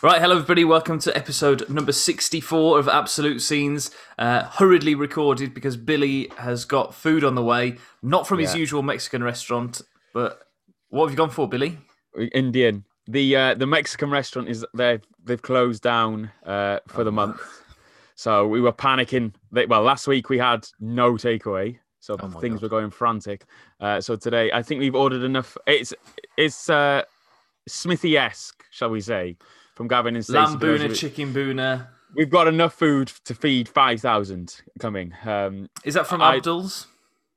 Right, hello everybody. Welcome to episode number sixty-four of Absolute Scenes. Uh, hurriedly recorded because Billy has got food on the way, not from his Yeah. usual Mexican restaurant, but what have you gone for, Billy? Indian. The uh, the Mexican restaurant is they they've closed down uh, for Oh, the month. So we were panicking. They, well, last week we had no takeaway, so Oh my things God. were going frantic. Uh, so today I think we've ordered enough. It's it's uh, Smithy esque, shall we say, from Gavin and Stacey. Lamb for bhuna, chicken bhuna. We've got enough food to feed five thousand coming. Um, Is that from I- Abdul's?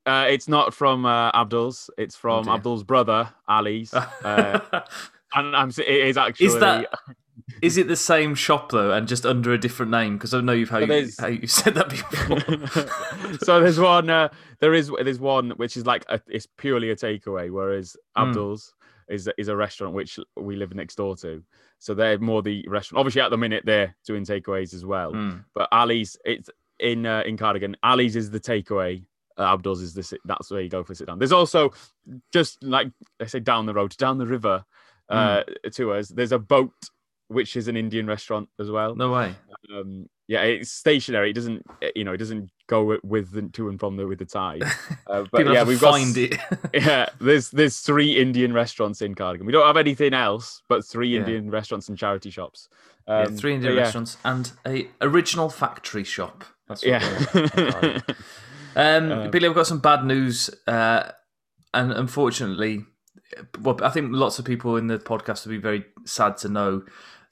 uh, it's not from uh, Abdul's. It's from dear. Abdul's brother Ali's. Uh, and I'm, it is actually. Is that is it the same shop though, and just under a different name? Because I know you've how you, how you said that before. so there's one uh, there is there's one which is like a, it's purely a takeaway whereas Hmm. abdul's is is a restaurant which we live next door to so they're more the restaurant obviously at the minute they're doing takeaways as well Mm. but ali's it's in uh, in cardigan ali's is the takeaway uh, abdul's is the sit- that's where you go for sit down there's also just like they say down the road down the river uh Hmm. to us there's a boat which is an indian restaurant as well No way. um yeah it's stationary. It doesn't eh, you know it doesn't go with the to and from the with the tide. Uh, but yeah we've find got it. yeah there's there's three indian restaurants in cardigan. We don't have anything else but three Yeah. indian restaurants and charity shops. Yeah, um, three Indian yeah, restaurants and a original factory shop. That's what yeah. Um, Um, Billy, I've got some bad news, uh, and unfortunately, well, I think lots of people in the podcast will be very sad to know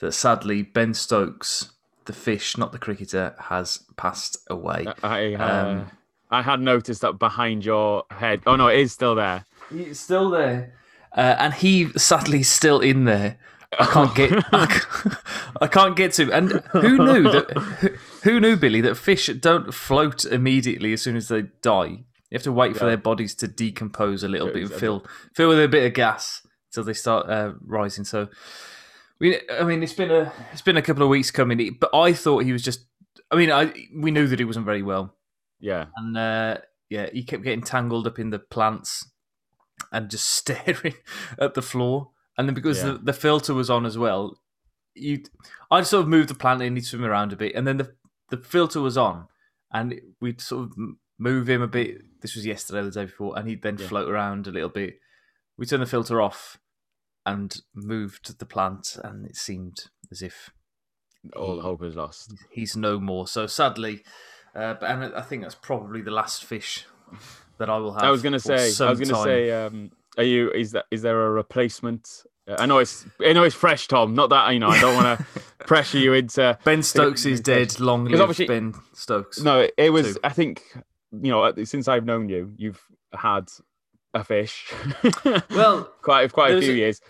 that sadly Ben Stokes, the fish, not the cricketer, has passed away. I, uh, Um, I had noticed that behind your head oh no it is still there It's still there, uh, and he sadly is still in there. I can't get, I can't, I can't get to. him. And who knew that? Who, who knew, Billy, that fish don't float immediately as soon as they die. You have to wait for their bodies to decompose a little bit and Exactly. fill fill with a bit of gas until they start uh, rising. So, we, I mean, it's been a it's been a couple of weeks coming, but I thought he was just. I mean, I we knew that he wasn't very well yeah and uh, yeah, he kept getting tangled up in the plants and just staring at the floor. And then because Yeah. the, the filter was on as well, you, I sort of moved the plant and he'd swim around a bit, and then the the filter was on, and we'd sort of move him a bit. This was yesterday, the day before, and he'd then Yeah. float around a little bit. We turned the filter off and moved the plant, and it seemed as if all hope is lost he's no more. So sadly, uh, but and I think that's probably the last fish that I will have. I was gonna say. I was gonna say. Um, are you? Is that? Is there a replacement? Uh, I know it's. I know it's fresh, Tom. Not that you know. I don't want to pressure you into. Ben Stokes is dead. Long live Ben Stokes. No, it, was. Two. I think you know. Since I've known you, you've had a fish. Well, quite quite a few a- years.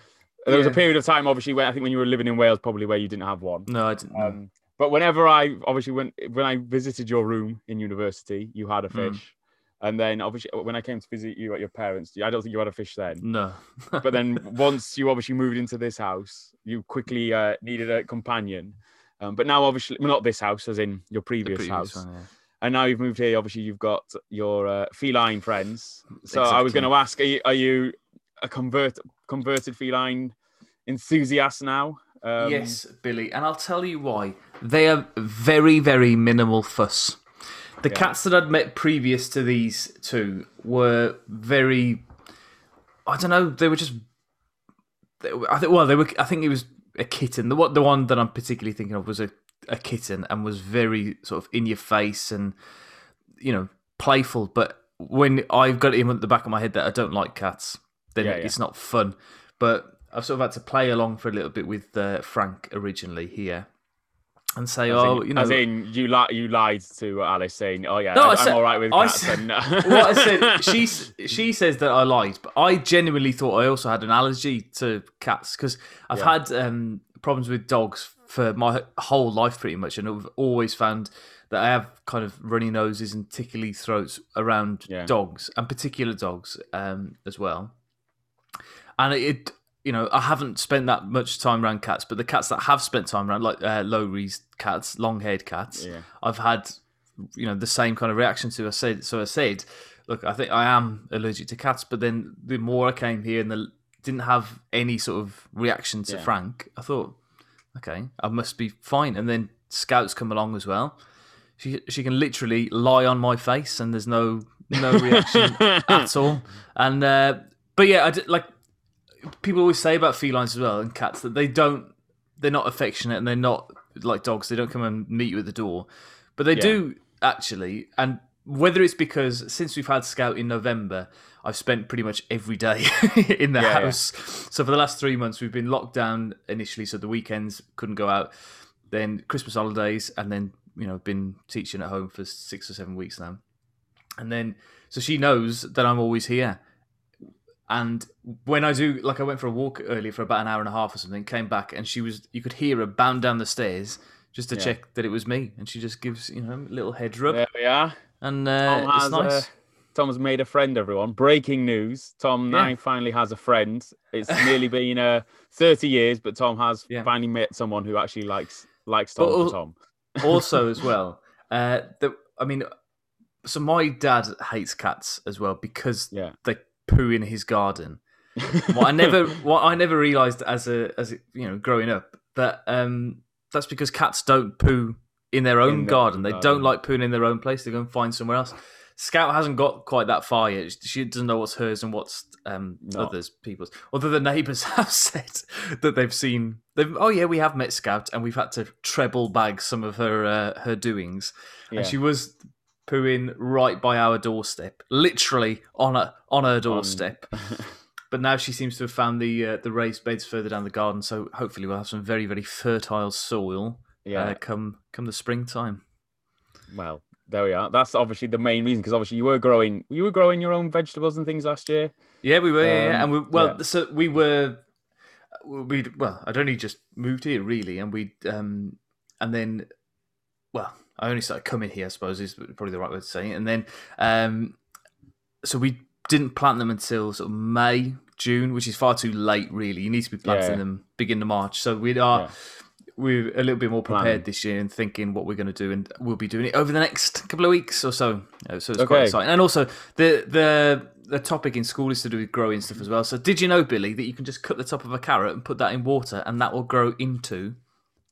There was a period of time, obviously, where I think when you were living in Wales, probably where you didn't have one. no, I didn't. Um, but whenever I obviously when when I visited your room in university, you had a Mm. fish, and then obviously when I came to visit you at your parents, I don't think you had a fish then. no. But then once you obviously moved into this house, you quickly uh, needed a companion. Um, but now obviously, well, not this house, as in your previous, previous house, one, yeah. And now you've moved here. Obviously, you've got your uh, feline friends. So I was going to ask, are you, are you a convert converted feline enthusiast now? Um, yes, Billy, and I'll tell you why. They are very, very minimal fuss. The Yeah. cats that I'd met previous to these two were very. I don't know. They were just. They, were- I think. Well, they were. I think it was a kitten. The one, the one that I'm particularly thinking of was a, a kitten, and was very sort of in your face and, you know, playful. But when I've got it in at the back of my head that I don't like cats, then Yeah, yeah. it's not fun. But I've sort of had to play along for a little bit with uh, Frank originally here, and say, As "Oh, in, you know." as in you li- you lied to Alice saying, "Oh yeah, No, I am all right with I cats." said- what I said, she she says that I lied, but I genuinely thought I also had an allergy to cats because I've Yeah. had um, problems with dogs for my whole life pretty much, and I've always found that I have kind of runny noses and tickly throats around Yeah. dogs and particular dogs um, as well. And it, you know, I haven't spent that much time around cats, but the cats that have spent time around, like uh, Lowry's cats, long-haired cats, Yeah. I've had, you know, the same kind of reaction to. I said, so I said, look, I think I am allergic to cats, but then the more I came here and the didn't have any sort of reaction to Yeah. Frank, I thought okay, I must be fine. And then scouts come along as well. She she can literally lie on my face and there's no no reaction at all. And uh, but yeah, I d- like people always say about felines as well and cats that they don't they're not affectionate and they're not like dogs. They don't come and meet you at the door, but they Yeah. do actually. And whether it's because since we've had Scout in November, I've spent pretty much every day in the Yeah, yeah. house. So for the last three months, we've been locked down initially, so the weekends couldn't go out. Then Christmas holidays, and then you know been teaching at home for six or seven weeks now. And then so she knows that I'm always here. And when I do, like I went for a walk earlier for about an hour and a half or something, came back and she was, you could hear her bound down the stairs just to Yeah. check that it was me. And she just gives, you know, a little head rub. There we are. And uh, Tom it's has, nice. uh, Tom has made a friend, everyone. Breaking news. Tom Yeah. now finally has a friend. It's nearly been uh, 30 years, but Tom has Yeah. finally met someone who actually likes likes Tom al- Tom. also as well uh the, i mean so my dad hates cats as well because Yeah. they poo in his garden what i never what i never realized as a as a, you know growing up that um that's because cats don't poo in their own In their garden. They don't like pooing in their own place. They go and find somewhere else. Scout hasn't got quite that far yet. She doesn't know what's hers and what's um No. others people's. Although the neighbors have said that they've seen they've oh yeah we have met scout and we've had to treble bag some of her uh, her doings. Yeah. and she was pooing right by our doorstep, literally on a on her doorstep. but now she seems to have found the uh, the raised beds further down the garden, so hopefully we'll have some very very fertile soil yeah. uh, come come the springtime. well, there we are. That's obviously the main reason because obviously you were growing you were growing your own vegetables and things last year. Yeah, we were, yeah, yeah, Um, and we well, yeah. so we were we well, I'd only just moved here really, and we um and then well, I only started coming here, I suppose is probably the right way to say it, and then um so we didn't plant them until sort of May, June, which is far too late. Really, you need to be planting Yeah. them beginning of March. So we are. We're a little bit more prepared Planning. this year and thinking what we're going to do, and we'll be doing it over the next couple of weeks or so. Uh, So it's quite exciting. And also, the the the topic in school is to do with growing stuff as well. So did you know, Billy, that you can just cut the top of a carrot and put that in water, and that will grow into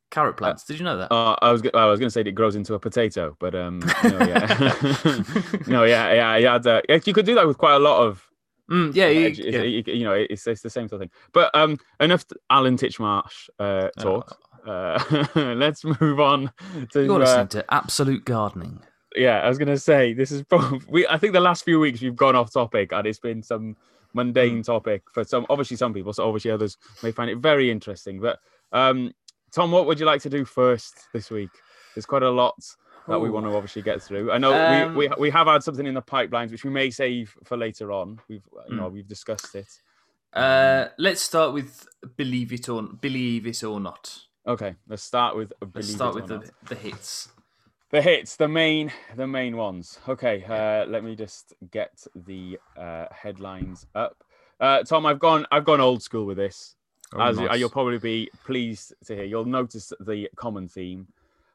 carrot plants? Did you know that? Uh, I was I was going to say it grows into a potato, but um, no, yeah, no, yeah, yeah, uh, yeah, You could do that with quite a lot of Mm, yeah, you. Yeah. You, know, it's, it's the same sort of thing. But um, enough Alan Titchmarsh uh, talk. Uh, let's move on to You're uh, to Absolute Gardening. yeah. I was going to say this is probably we. I think the last few weeks we've gone off topic, and it's been some mundane topic for some. Obviously, some people. So obviously, others may find it very interesting. But um, Tom, what would you like to do first this week? There's quite a lot that we want to obviously get through. I know Um, we, we we have had something in the pipelines which we may save for later on. We've you Hmm. know we've discussed it. Uh, let's start with believe it or believe it or not. Okay, let's start with Let's start with the the hits. the hits, the main the main ones. Okay, uh, let me just get the uh, headlines up. Uh, Tom, I've gone I've gone old school with this. Oh, as nice. you'll probably be pleased to hear. You'll notice the common theme.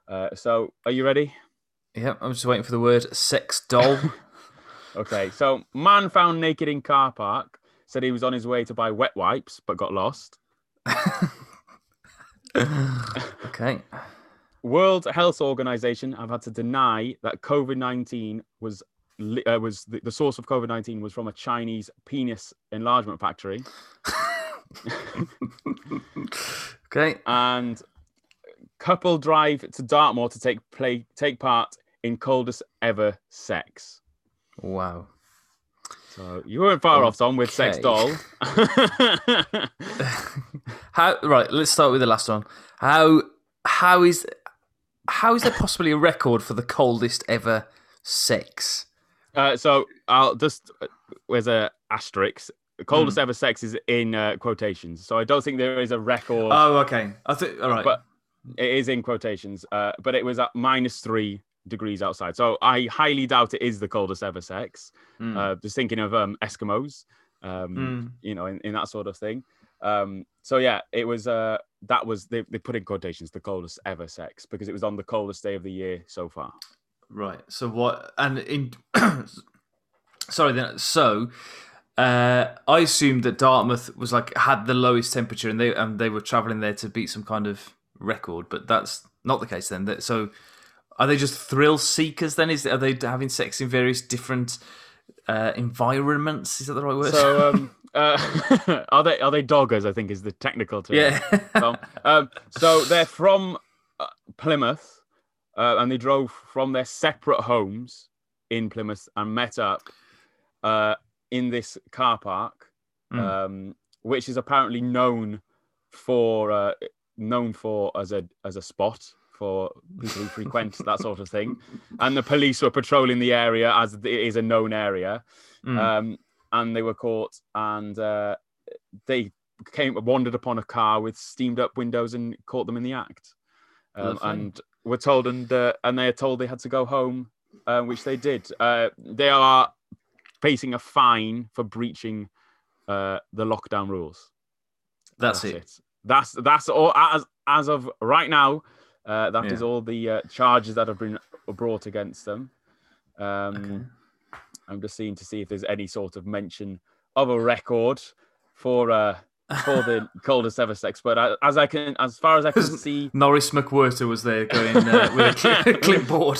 Uh, so, are you ready? Yeah, I'm just waiting for the word sex doll. Okay. So, man found naked in car park. Said he was on his way to buy wet wipes, but got lost. okay. World Health Organization have had to deny that COVID nineteen was uh, was the, the source of COVID nineteen was from a Chinese penis enlargement factory, Okay. and couple drive to Dartmoor to take play take part in coldest ever sex. Wow. So you weren't far off, Tom, with sex Okay. doll. How right? Let's start with the last one. How how is how is there possibly a record for the coldest ever sex? uh, so I'll just there's a asterisk. The coldest Hmm. ever sex is in uh, quotations, so I don't think there is a record. Oh, okay. I think all right. but it is in quotations. Uh, but it was at minus three degrees outside, so I highly doubt it is the coldest ever sex. Mm. Uh, just thinking of um, Eskimos, um, Mm. you know, in, in that sort of thing. Um, so yeah, it was. Uh, that was they, they put in quotations the coldest ever sex because it was on the coldest day of the year so far. Right. So what? And in sorry, then. So uh, I assumed that Dartmouth was like had the lowest temperature, and they and they were traveling there to beat some kind of record, but that's not the case then. That- So, are they just thrill seekers? Then is are they having sex in various different uh, environments? Is that the right word? So, um, uh, are they are they doggers? I think is the technical term. yeah. Um, so they're from uh, Plymouth, uh, and they drove from their separate homes in Plymouth and met up uh, in this car park, Mm. um, which is apparently known for uh, known for as a as a spot for people who frequent that sort of thing. And the police were patrolling the area as it is a known area Mm. um, and they were caught and uh, they came wandered upon a car with steamed up windows and caught them in the act um, and were told and uh, and they are told they had to go home uh, which they did uh, they are facing a fine for breaching uh, the lockdown rules that's, it. that's that's all as as of right now uh, That is Yeah. all the uh, charges that have been brought against them um, Okay. I'm just seeing to see if there's any sort of mention of a record for uh for the coldest ever sex. But I, as I can, as far as I can see, Norris McWhirter was there going uh, with a clipboard.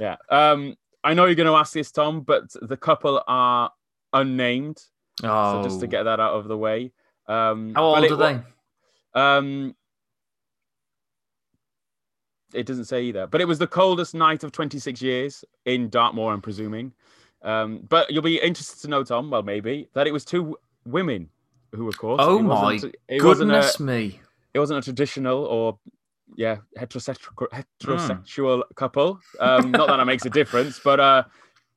yeah. Um, I know you're going to ask this, Tom, but the couple are unnamed. Oh, So just to get that out of the way. Um, how old it are they? Um, it doesn't say either, but it was the coldest night of 26 years in Dartmoor, I'm presuming. Um, but you'll be interested to know, Tom, well, maybe, that it was two women who were caught. Oh my wasn't, a, Goodness me! it wasn't a traditional or, yeah, heterosexual, heterosexual couple. Um, not that that makes a difference, but uh,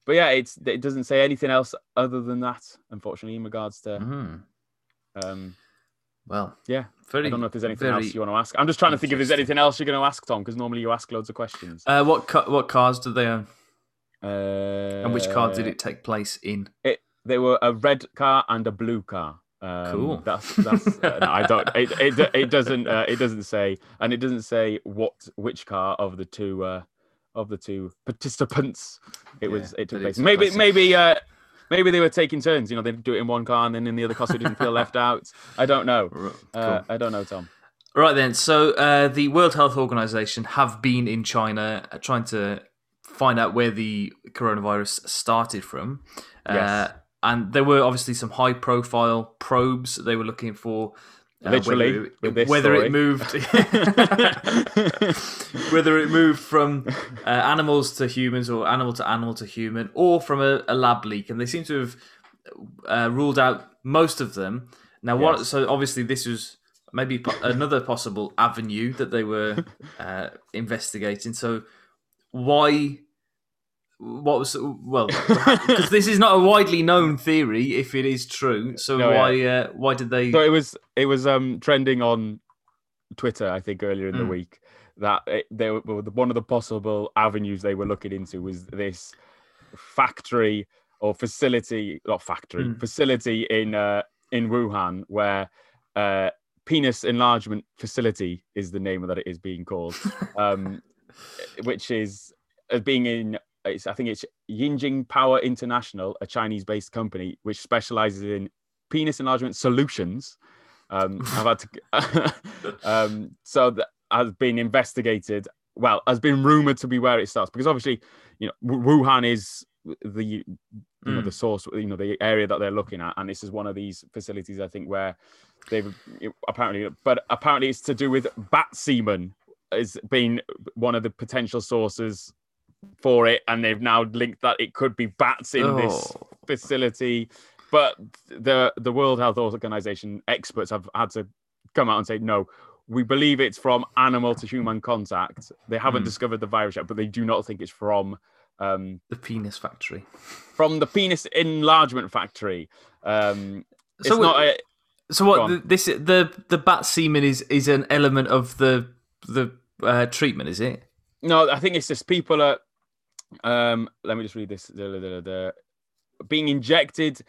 but yeah, it's it doesn't say anything else other than that, unfortunately, in regards to Mhm. um, Well, yeah. very. I don't know if there's anything very- else you want to ask. I'm just trying to think if there's anything else you're going to ask, Tom, because normally you ask loads of questions. Uh, what ca- what cars did they own, Uh, and which car did it take place in? It, they were a red car and a blue car. Um, Cool. That's that's. Uh, no, I don't. It it, it doesn't uh, it doesn't say, and it doesn't say what which car of the two uh, of the two participants it was. It took place. Maybe classic. maybe uh, maybe they were taking turns. You know, they'd do it in one car and then in the other car, so they didn't feel left out. I don't know. R- Uh. I don't know, Tom. Right then, so uh, the World Health Organization have been in China uh, trying to find out where the coronavirus started from. Uh, Yes. and there were obviously some high profile probes they were looking for. Uh, Literally, whether, with it, whether it moved, whether it moved from uh, animals to humans or animal to animal to human, or from a, a lab leak, and they seem to have uh, ruled out most of them. Now, what? Yes. So obviously, this was maybe po- another possible avenue that they were uh, investigating. So, why? What was well? Because this is not a widely known theory, if it is true. So No, yeah. why? Uh, why did they? So it was it was um trending on Twitter, I think, earlier in the Mm. week that it, they were one of the possible avenues they were looking into was this factory or facility, not factory, Mm. facility in uh, in Wuhan where uh, penis enlargement facility is the name that it is being called, um, which is as being in. It's, I think it's Yinjing Power International, a Chinese-based company which specializes in penis enlargement solutions. Um, I've had to, um, so that has been investigated. Well, has been rumored to be where it starts because obviously, you know, Wuhan is the you know Mm. the source, you know, the area that they're looking at, and this is one of these facilities I think where they've apparently, but apparently it's to do with bat semen as being one of the potential sources for it, and they've now linked that it could be bats in this Oh. facility. But the the World Health Organization experts have had to come out and say no. We believe it's from animal to human contact. They haven't Hmm. discovered the virus yet, but they do not think it's from um, the penis factory. from the penis enlargement factory. Um, it's So not. A, So what? The, this the the bat semen is is an element of the the uh, treatment, is it? no, I think it's just people are. Um, let me just read this. The, being injected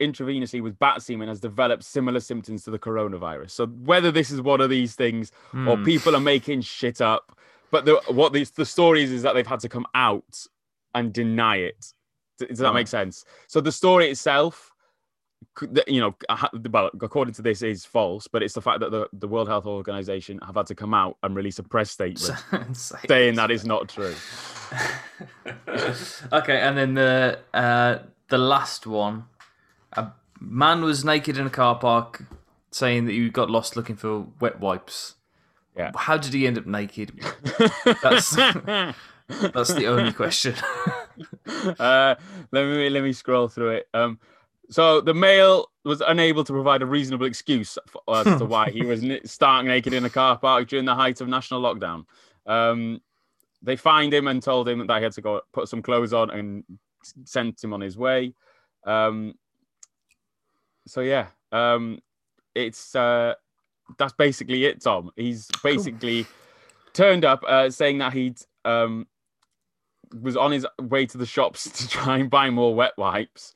intravenously with bat semen has developed similar symptoms to the coronavirus. So whether this is one of these things or Hmm. people are making shit up, but the, what the, the story is is that they've had to come out and deny it. Does that make sense? So the story itself you know, well, according to this, is false. But it's the fact that the, the World Health Organization have had to come out and release a press statement saying that is not true. okay, and then the uh, the last one, a man was naked in a car park, saying that you got lost looking for wet wipes. Yeah. How did he end up naked? That's that's the only question. uh, let me let me scroll through it. Um, so the male was unable to provide a reasonable excuse for, as to why he was stark naked in a car park during the height of national lockdown. Um, they fined him and told him that he had to go put some clothes on and sent him on his way. Um, so yeah, um, it's uh, that's basically it, Tom. He's basically cool. turned up uh, saying that he'd um, was on his way to the shops to try and buy more wet wipes,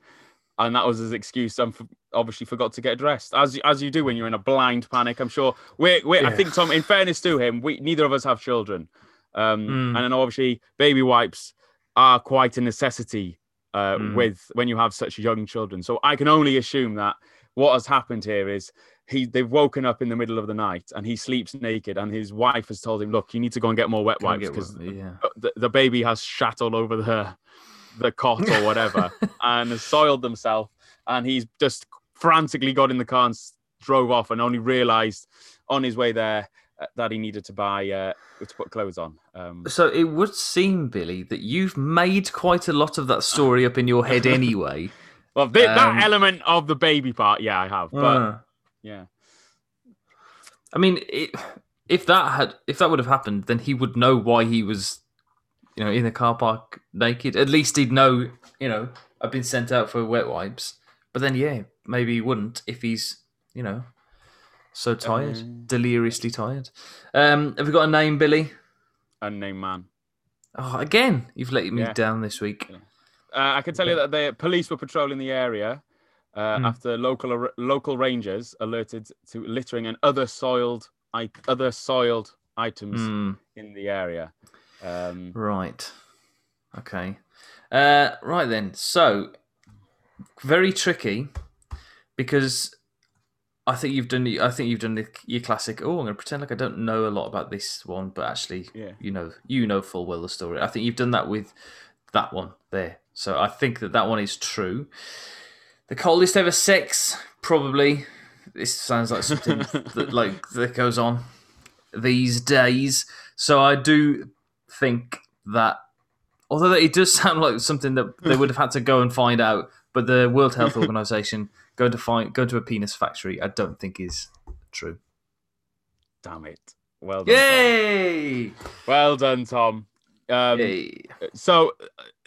and that was his excuse. And obviously forgot to get dressed, as as you do when you're in a blind panic. I'm sure. we we yeah. I think Tom. In fairness to him, we neither of us have children, um, mm. and then obviously baby wipes are quite a necessity uh, mm. with when you have such young children. So I can only assume that what has happened here is he they've woken up in the middle of the night and he sleeps naked and his wife has told him look you need to go and get more wet wipes because yeah. the, the, baby has shat all over the the cot or whatever and soiled themselves and he's just frantically got in the car and drove off and only realized on his way there uh, that he needed to buy uh, to put clothes on. Um, so it would seem, Billy, that you've made quite a lot of that story up in your head anyway. well, th- um, that element of the baby part, yeah, I have, but uh, yeah. I mean, it, if that had if that would have happened, then he would know why he was, you know, in the car park naked. At least he'd know, you know, I've been sent out for wet wipes. But then, yeah, maybe he wouldn't if he's, you know, so tired, um, deliriously tired. Um, have we got a name, Billy? Unnamed man. Oh, again, you've let me yeah. down this week. Yeah. Uh, I can tell you that the police were patrolling the area uh, mm. after local local rangers alerted to littering and other soiled other soiled items mm. in the area. Um, right. Okay. Uh, right then. So very tricky because I think you've done. I think you've done the, your classic. Oh, I'm going to pretend like I don't know a lot about this one, but actually, yeah. you know, you know full well the story. I think you've done that with that one there. So I think that that one is true. The coldest ever sex, probably. This sounds like something that like that goes on these days. So I do think that, although it does sound like something that they would have had to go and find out, but the World Health Organization going to find go to a penis factory, I don't think is true. Damn it! Well done. Yay! Tom. Well done, Tom. Um, Yay. So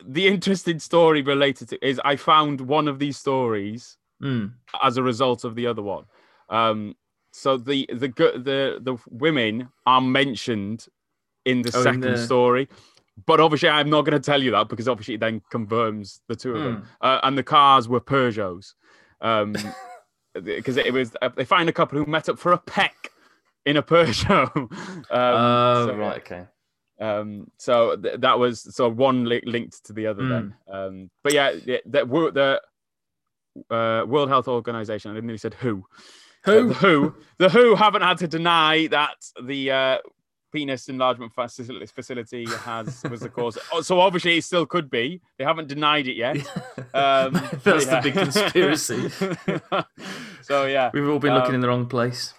the interesting story related to is I found one of these stories mm. as a result of the other one. Um, so the the the the women are mentioned in the oh, second in the... story, but obviously I'm not going to tell you that because obviously it then confirms the two of them. Hmm. Uh, and the cars were Peugeots, um, because it was uh, they find a couple who met up for a peck in a Peugeot. um, oh, so, right, okay. Um, so th- that was so one li- linked to the other mm. then. Um, but yeah, the, the, the uh, World Health Organization, I nearly said who. Who? Uh, the who? The WHO haven't had to deny that the uh, penis enlargement facility has was the cause. Oh, so obviously it still could be. They haven't denied it yet. Um, That's yeah. the big conspiracy. so yeah, we've all been looking um, in the wrong place.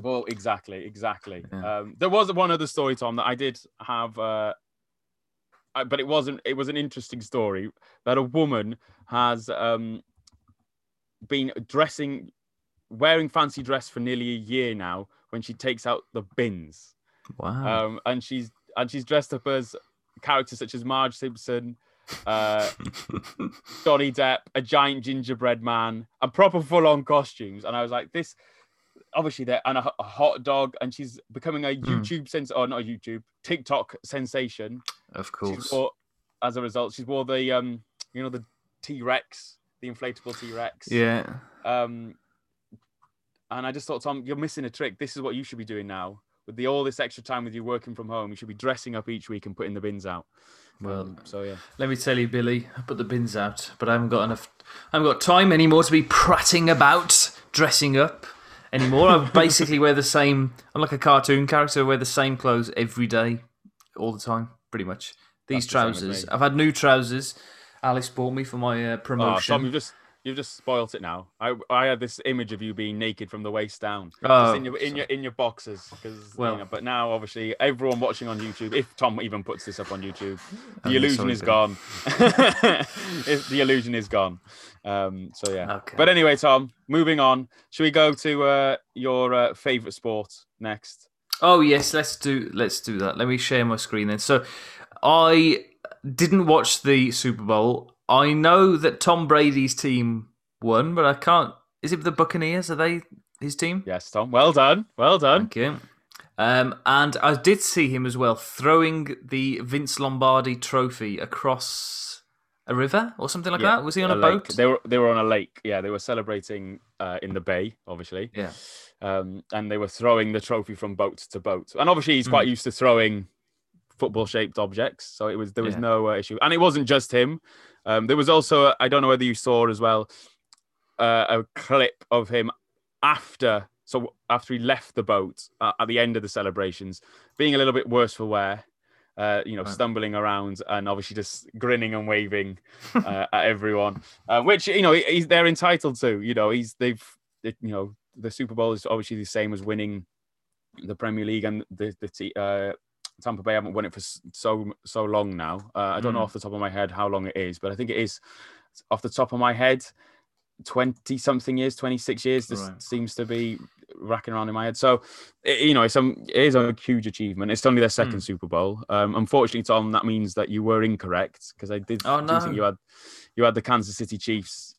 Well, exactly, exactly. Yeah. Um, there was one other story, Tom, that I did have, uh, but it wasn't. It was an interesting story that a woman has um, been dressing, wearing fancy dress for nearly a year now. When she takes out the bins, wow! Um, and she's and she's dressed up as characters such as Marge Simpson, uh, Johnny Depp, a giant gingerbread man, and proper full-on costumes. And I was like, this obviously there and a, a, hot dog, and she's becoming a hmm. YouTube mm. sensation, or not a YouTube, TikTok sensation. Of course. Wore, as a result, she's wore the um, you know, the T Rex, the inflatable T Rex. Yeah. Um, and I just thought, Tom, you're missing a trick. This is what you should be doing now with the all this extra time with you working from home, you should be dressing up each week and putting the bins out. Well, Um, so yeah, let me tell you, Billy, I put the bins out, but I haven't got enough. I haven't got time anymore to be prattling about, dressing up anymore. I basically wear the same. I'm like a cartoon character. I wear the same clothes every day, all the time, pretty much. These That's the trousers. me. I've had new trousers. Alice bought me for my uh, oh, promotion. Tom, you've just you've just spoilt it now. I I had this image of you being naked from the waist down, Oh, just in your in your in your boxers. Because Well- but now obviously everyone watching on YouTube, if Tom even puts this up on YouTube, the Oh, illusion is gone. if the illusion is gone. Um, so yeah. Okay. But anyway, Tom, moving on. Should we go to uh, your uh, favorite sport next? Oh yes, let's do let's do that. Let me share my screen then. So I didn't watch the Super Bowl. I know that Tom Brady's team won, but I can't is it the Buccaneers? Are they his team? Yes, Tom. Well done. Well done. Thank you. Um, and I did see him as well throwing the Vince Lombardi trophy across a river or something like Yeah, that. Was he on a, lake. boat? They were they were on a lake. Yeah, they were celebrating uh, in the bay, obviously. Yeah. Um, and they were throwing the trophy from boat to boat. And obviously, he's Hmm. quite used to throwing football-shaped objects, so it was there was Yeah. no uh, issue. And it wasn't just him. Um, there was also I don't know whether you saw as well uh, a clip of him after. So after he left the boat uh, at the end of the celebrations, being a little bit worse for wear, uh, you know, Right. stumbling around and obviously just grinning and waving uh, at everyone, uh, which you know he's, they're entitled to. You know, he's they've you know the Super Bowl is obviously the same as winning the Premier League, and the the t- uh, Tampa Bay haven't won it for so so long now. Uh, I don't know Mm. off the top of my head how long it is, but I think it is off the top of my head. 20 something years 26 years this Right. seems to be racking around in my head so it, you know it's, um, it is a huge achievement it's only their second Hmm. super bowl um unfortunately tom that means that you were incorrect because i did Oh, no. think you had you had the kansas city chiefs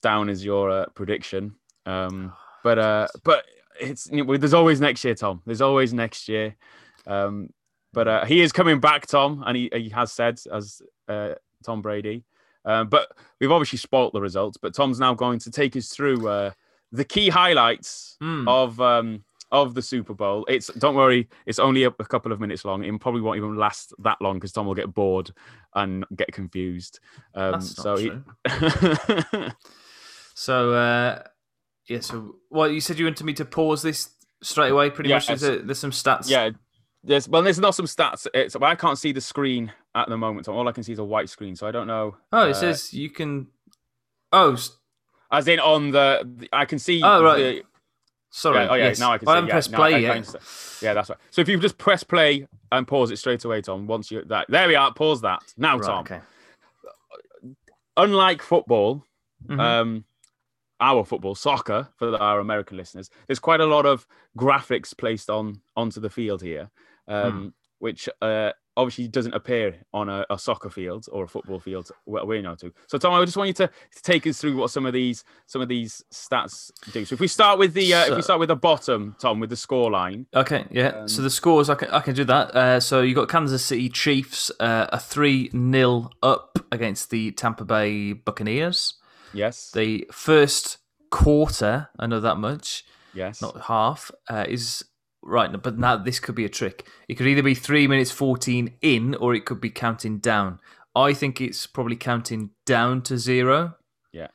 down as your uh, prediction um but uh but it's you know, there's always next year tom there's always next year um but uh, he is coming back tom and he, he has said as uh, tom brady um, but we've obviously spoilt the results but tom's now going to take us through uh, the key highlights Hmm. of um of the Super Bowl. It's don't worry, it's only a, a couple of minutes long. It probably won't even last that long because Tom will get bored and get confused. Um, That's not so he- So uh, yeah, so well, you said you wanted me to pause this straight away. Pretty Yeah, much, there's some stats. yeah, there's well, there's not some stats. It's, I can't see the screen at the moment. So all I can see is a white screen. So I don't know. Oh, it uh, says you can. Oh, as in on the, the- I can see. Oh, right. the- sorry. yeah, oh yeah, yes. now I can see. haven't yeah, pressed play I- I yet. can yeah, that's right. So if you just press play and pause it straight away, Tom. Once you that there we are. Pause that now, Right, Tom. okay. Unlike football, Mhm. um, our football, soccer, for our American listeners, there's quite a lot of graphics placed on onto the field here, um, which uh, obviously doesn't appear on a, a soccer field or a football field where we know to. So, Tom, I just want you to, to take us through what some of these some of these stats do. So, if we start with the uh, if we start with the bottom, Tom, with the score line, Okay, yeah. so Um, the scores, I can, I can do that. Uh, so you got Kansas City Chiefs, uh, a 3 0 up against the Tampa Bay Buccaneers. yes, The first quarter, I know that much, yes, not half, uh, is right. But now this could be a trick. It could either be 3 minutes 14 in or it could be counting down. I think it's probably counting down to zero. Yeah.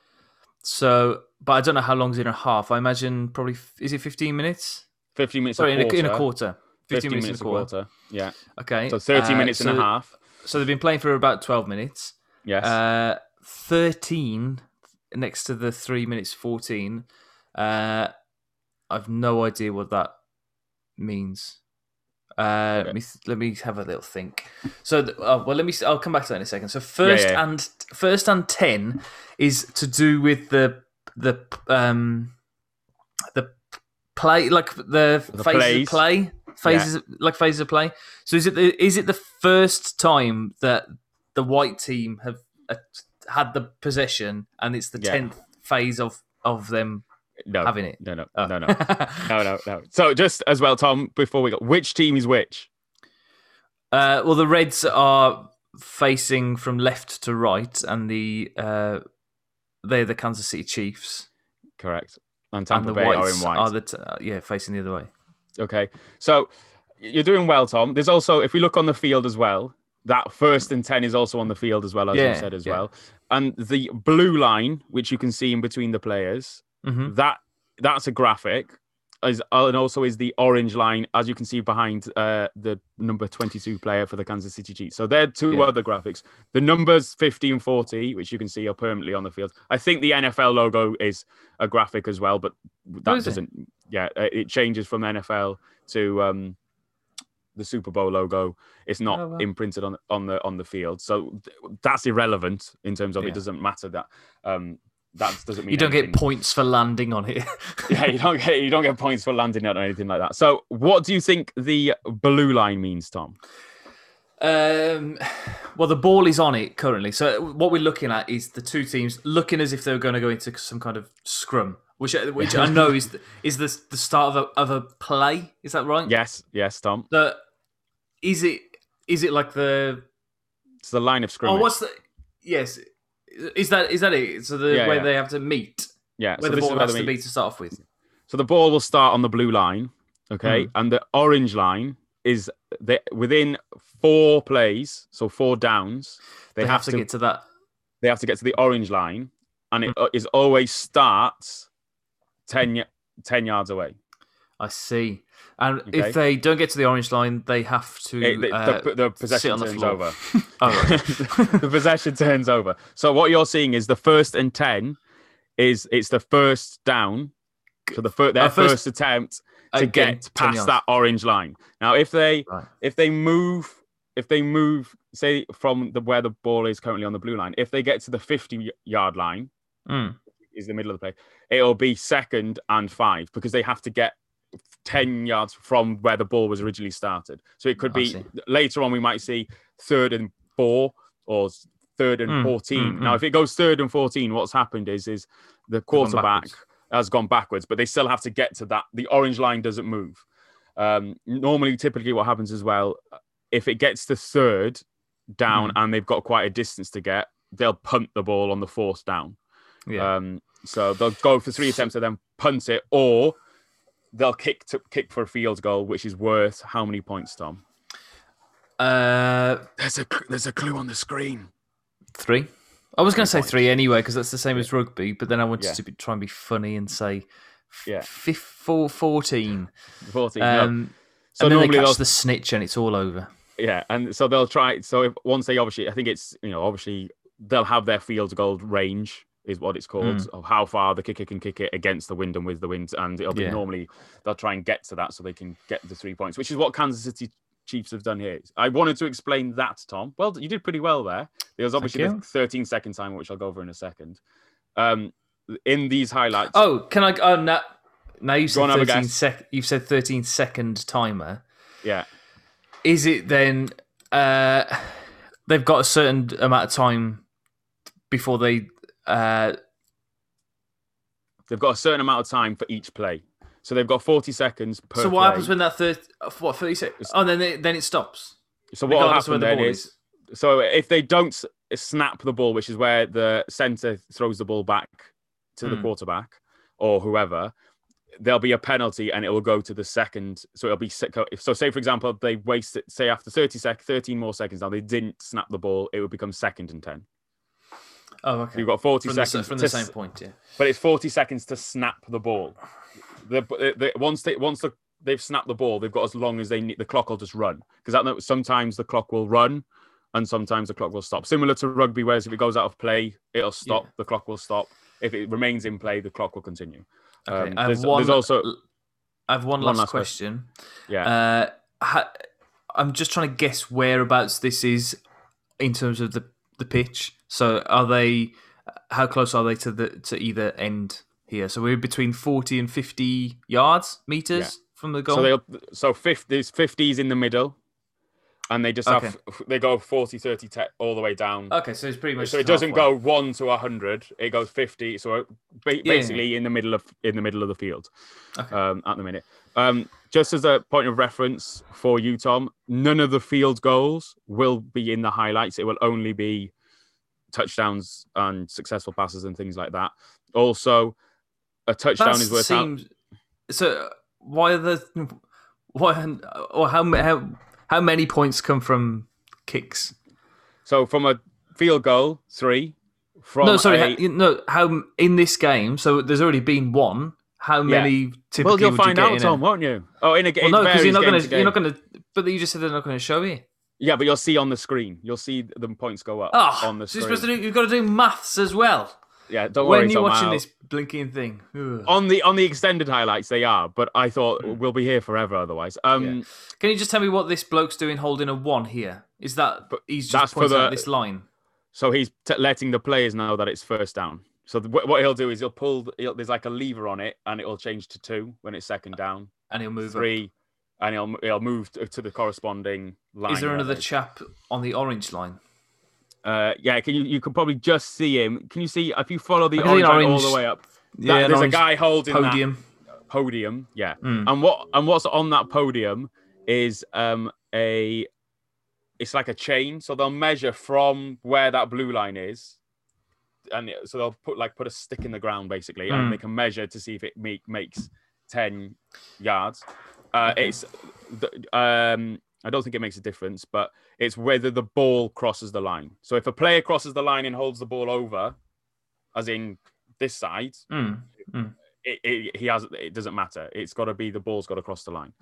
So, but I don't know how long's in a half. I imagine probably, is it 15 minutes? 15 minutes Sorry, in a, in a quarter. 15, 15 minutes, in a quarter. Yeah, Okay. so 30 uh, minutes and a half. So they've been playing for about 12 minutes. Yes, Uh, 13 next to the 3 minutes 14. Uh, I've no idea what that means. Uh, Okay. let, me, let me have a little think. So, uh, well, let me. I'll come back to that in a second. So, first yeah. and first and ten is to do with the the um the play, like the, The phases plays. of play, phases of- like phases of play. So, is it the is it the first time that the white team have uh, had the possession, and it's the Yeah. tenth phase of of them no, having it? no, no, Oh. no, no. No, no, no. So just as well, Tom, before we go, which team is which? Uh, well, the Reds are facing from left to right, and the uh, they're the Kansas City Chiefs, Correct. And and the Bay are Whites in white. are the t- uh, yeah facing the other way. Okay. So you're doing well, Tom. There's also, if we look on the field as well, that first and 10 is also on the field as well, as you said as yeah. well. And the blue line, which you can see in between the players, Mhm. that that's a graphic. Is, and also is the orange line, as you can see behind uh, the number 22 player for the Kansas City Chiefs. So they're two Yeah. other graphics. The numbers 50 and 40, which you can see are permanently on the field. I think the NFL logo is a graphic as well, but that is doesn't. Yeah, uh, it changes from NFL to um, the Super Bowl logo. It's not Oh, wow. imprinted on on the on the field, so th- that's irrelevant in terms of Yeah. it doesn't matter that um, that doesn't mean You don't anything. get points for landing on it. yeah, you don't get you don't get points for landing it or anything like that. So, what do you think the blue line means, Tom? Um, well, the ball is on it currently. So what we're looking at is the two teams looking as if they were going to go into some kind of scrum, which which I know is the, is the the start of a of a play. Is that right? Yes, yes, Tom. The, is it is it like the It's the line of scrum. oh what's the yes is that is that it? So the Yeah, where yeah. they have to meet, yeah, where so the this is ball where has they to meet. be to start off with. So the ball will start on the blue line, okay, Hmm. and the orange line is they within four plays, so four downs. They, They, have, to, get to that. they have to get to the orange line, and Hmm. it uh, is always starts 10, y- 10 yards away. I see. And Okay. if they don't get to the orange line, they have to It- the, uh, the, the sit possession on the turns floor. over. Oh, the possession turns over. So what you're seeing is the first and ten is it's the first down. So the fir- their first- first, attempt to get past that orange line. Now, if they Right. if they move if they move say from the where the ball is currently on the blue line, if they get to the 50 yard line, Mm. is the middle of the play, it'll be second and five because they have to get 10 yards from where the ball was originally started. So it could be later on, we might see third and four or third and Mm, 14. mm, Now, mm. if it goes third and 14, what's happened is, is the quarterback backwards. has gone backwards, but they still have to get to that. The orange line doesn't move. Um, normally, typically, what happens as well, if it gets to third down Mm. and they've got quite a distance to get, they'll punt the ball on the fourth down. Yeah. Um, so they'll go for three attempts and then punt it, or they'll kick to kick for a field goal, which is worth how many points, Tom? uh, There's a there's a clue on the screen. three. I was going to say points. three anyway because that's the same as rugby, but then I wanted Yeah. to be, try and be funny and say Yeah. fif- four, 14. 14. no. Um, So and then they normally catch they'll the snitch and it's all over. yeah, and so they'll try. So if once they obviously, I think it's you know obviously they'll have their field goal range is what it's called Mm. of how far the kicker can kick it against the wind and with the wind, and it'll be Yeah. normally they'll try and get to that so they can get the three points, which is what Kansas City Chiefs have done here. I wanted to explain that, Tom. Well, you did pretty well there. There was obviously the 13 second timer, which I'll go over in a second. Um, in these highlights, Oh, can I? Oh, now, now you Go said on, have 13 sec. You've said 13 second timer. yeah, Is it then? Uh, they've got a certain amount of time before they. Uh, they've got a certain amount of time for each play. So they've got 40 seconds per so what play. happens when that third? What thirty seconds? Oh, then it, then it stops. So what will regardless happen the then ball is, so if they don't snap the ball, which is where the center throws the ball back to the Hmm. quarterback or whoever, there'll be a penalty and it will go to the second. So it'll be so. Say for example, they wasted say after 30 sec, 13 more seconds. Now they didn't snap the ball, it would become second and 10. Oh, okay. You've got 40 from seconds s- from the s- same point, yeah. but it's 40 seconds to snap the ball. The, the, the- once they once the, they've snapped the ball, they've got as long as they need. The clock will just run because sometimes the clock will run, and sometimes the clock will stop. Similar to rugby, whereas if it goes out of play, it'll stop. Yeah. The clock will stop. If it remains in play, the clock will continue. Okay. Um, I have there's, one. there's also I have one, one last, last question. yeah. Uh, ha, I'm just trying to guess whereabouts this is in terms of the the pitch. So are they? How close are they to the to either end here? So we're between 40 and 50 yards meters from the goal. so they'll so 50, there's 50s in the middle, and they just have they go 40, 30 te- all the way down. okay, so it's pretty much so it doesn't halfway. go one to hundred. It goes fifty. So ba- Yeah. basically in the middle of in the middle of the field Okay. um, at the minute. Um, just as a point of reference for you, Tom, none of the field goals will be in the highlights. It will only be touchdowns and successful passes and things like that. Also, a touchdown That is worth out. so. Why are the why Or how how how many points come from kicks? So from a field goal, three. From no, sorry, a- no. How in this game? So there's already been one. How many typically well, you'll find you get out, Tom, a... won't you? Oh, in a game. Well, no, because you're not gonna. You're not gonna. But you just said they're not going to show you. Yeah, but you'll see on the screen. You'll see the points go up Oh, on the so screen. to do. You've got to do maths as well. Yeah, don't when worry. you're Tom, watching I'll- this blinking thing. Ugh. on the on the extended highlights, they are. But I thought we'll be here forever otherwise. Um. Yeah. Can you just tell me what this bloke's doing holding a one here? Is that But he's just pointing the- out this line? So he's t- letting the players know that it's first down. So the, what he'll do is he'll pull. He'll, there's like a lever on it, and it'll change to two when it's second down, And he'll move three, and he'll he'll move to, the corresponding line. Is there another is. chap on the orange line? Uh, yeah, can you you can probably just see him. Can you see if you follow the I can see orange, line all the way up? that- Yeah, there's a guy holding that podium. podium. Yeah, Mm. and what and what's on that podium is um a it's like a chain. So they'll measure from where that blue line is, and so they'll put like put a stick in the ground basically, Mm. and they can measure to see if it make, makes ten yards. Uh, Okay. It's um I don't think it makes a difference, but it's whether the ball crosses the line. So if a player crosses the line and holds the ball over, as in this side, Mm. it, it, he has it doesn't matter. It's got to be the ball's got to cross the line.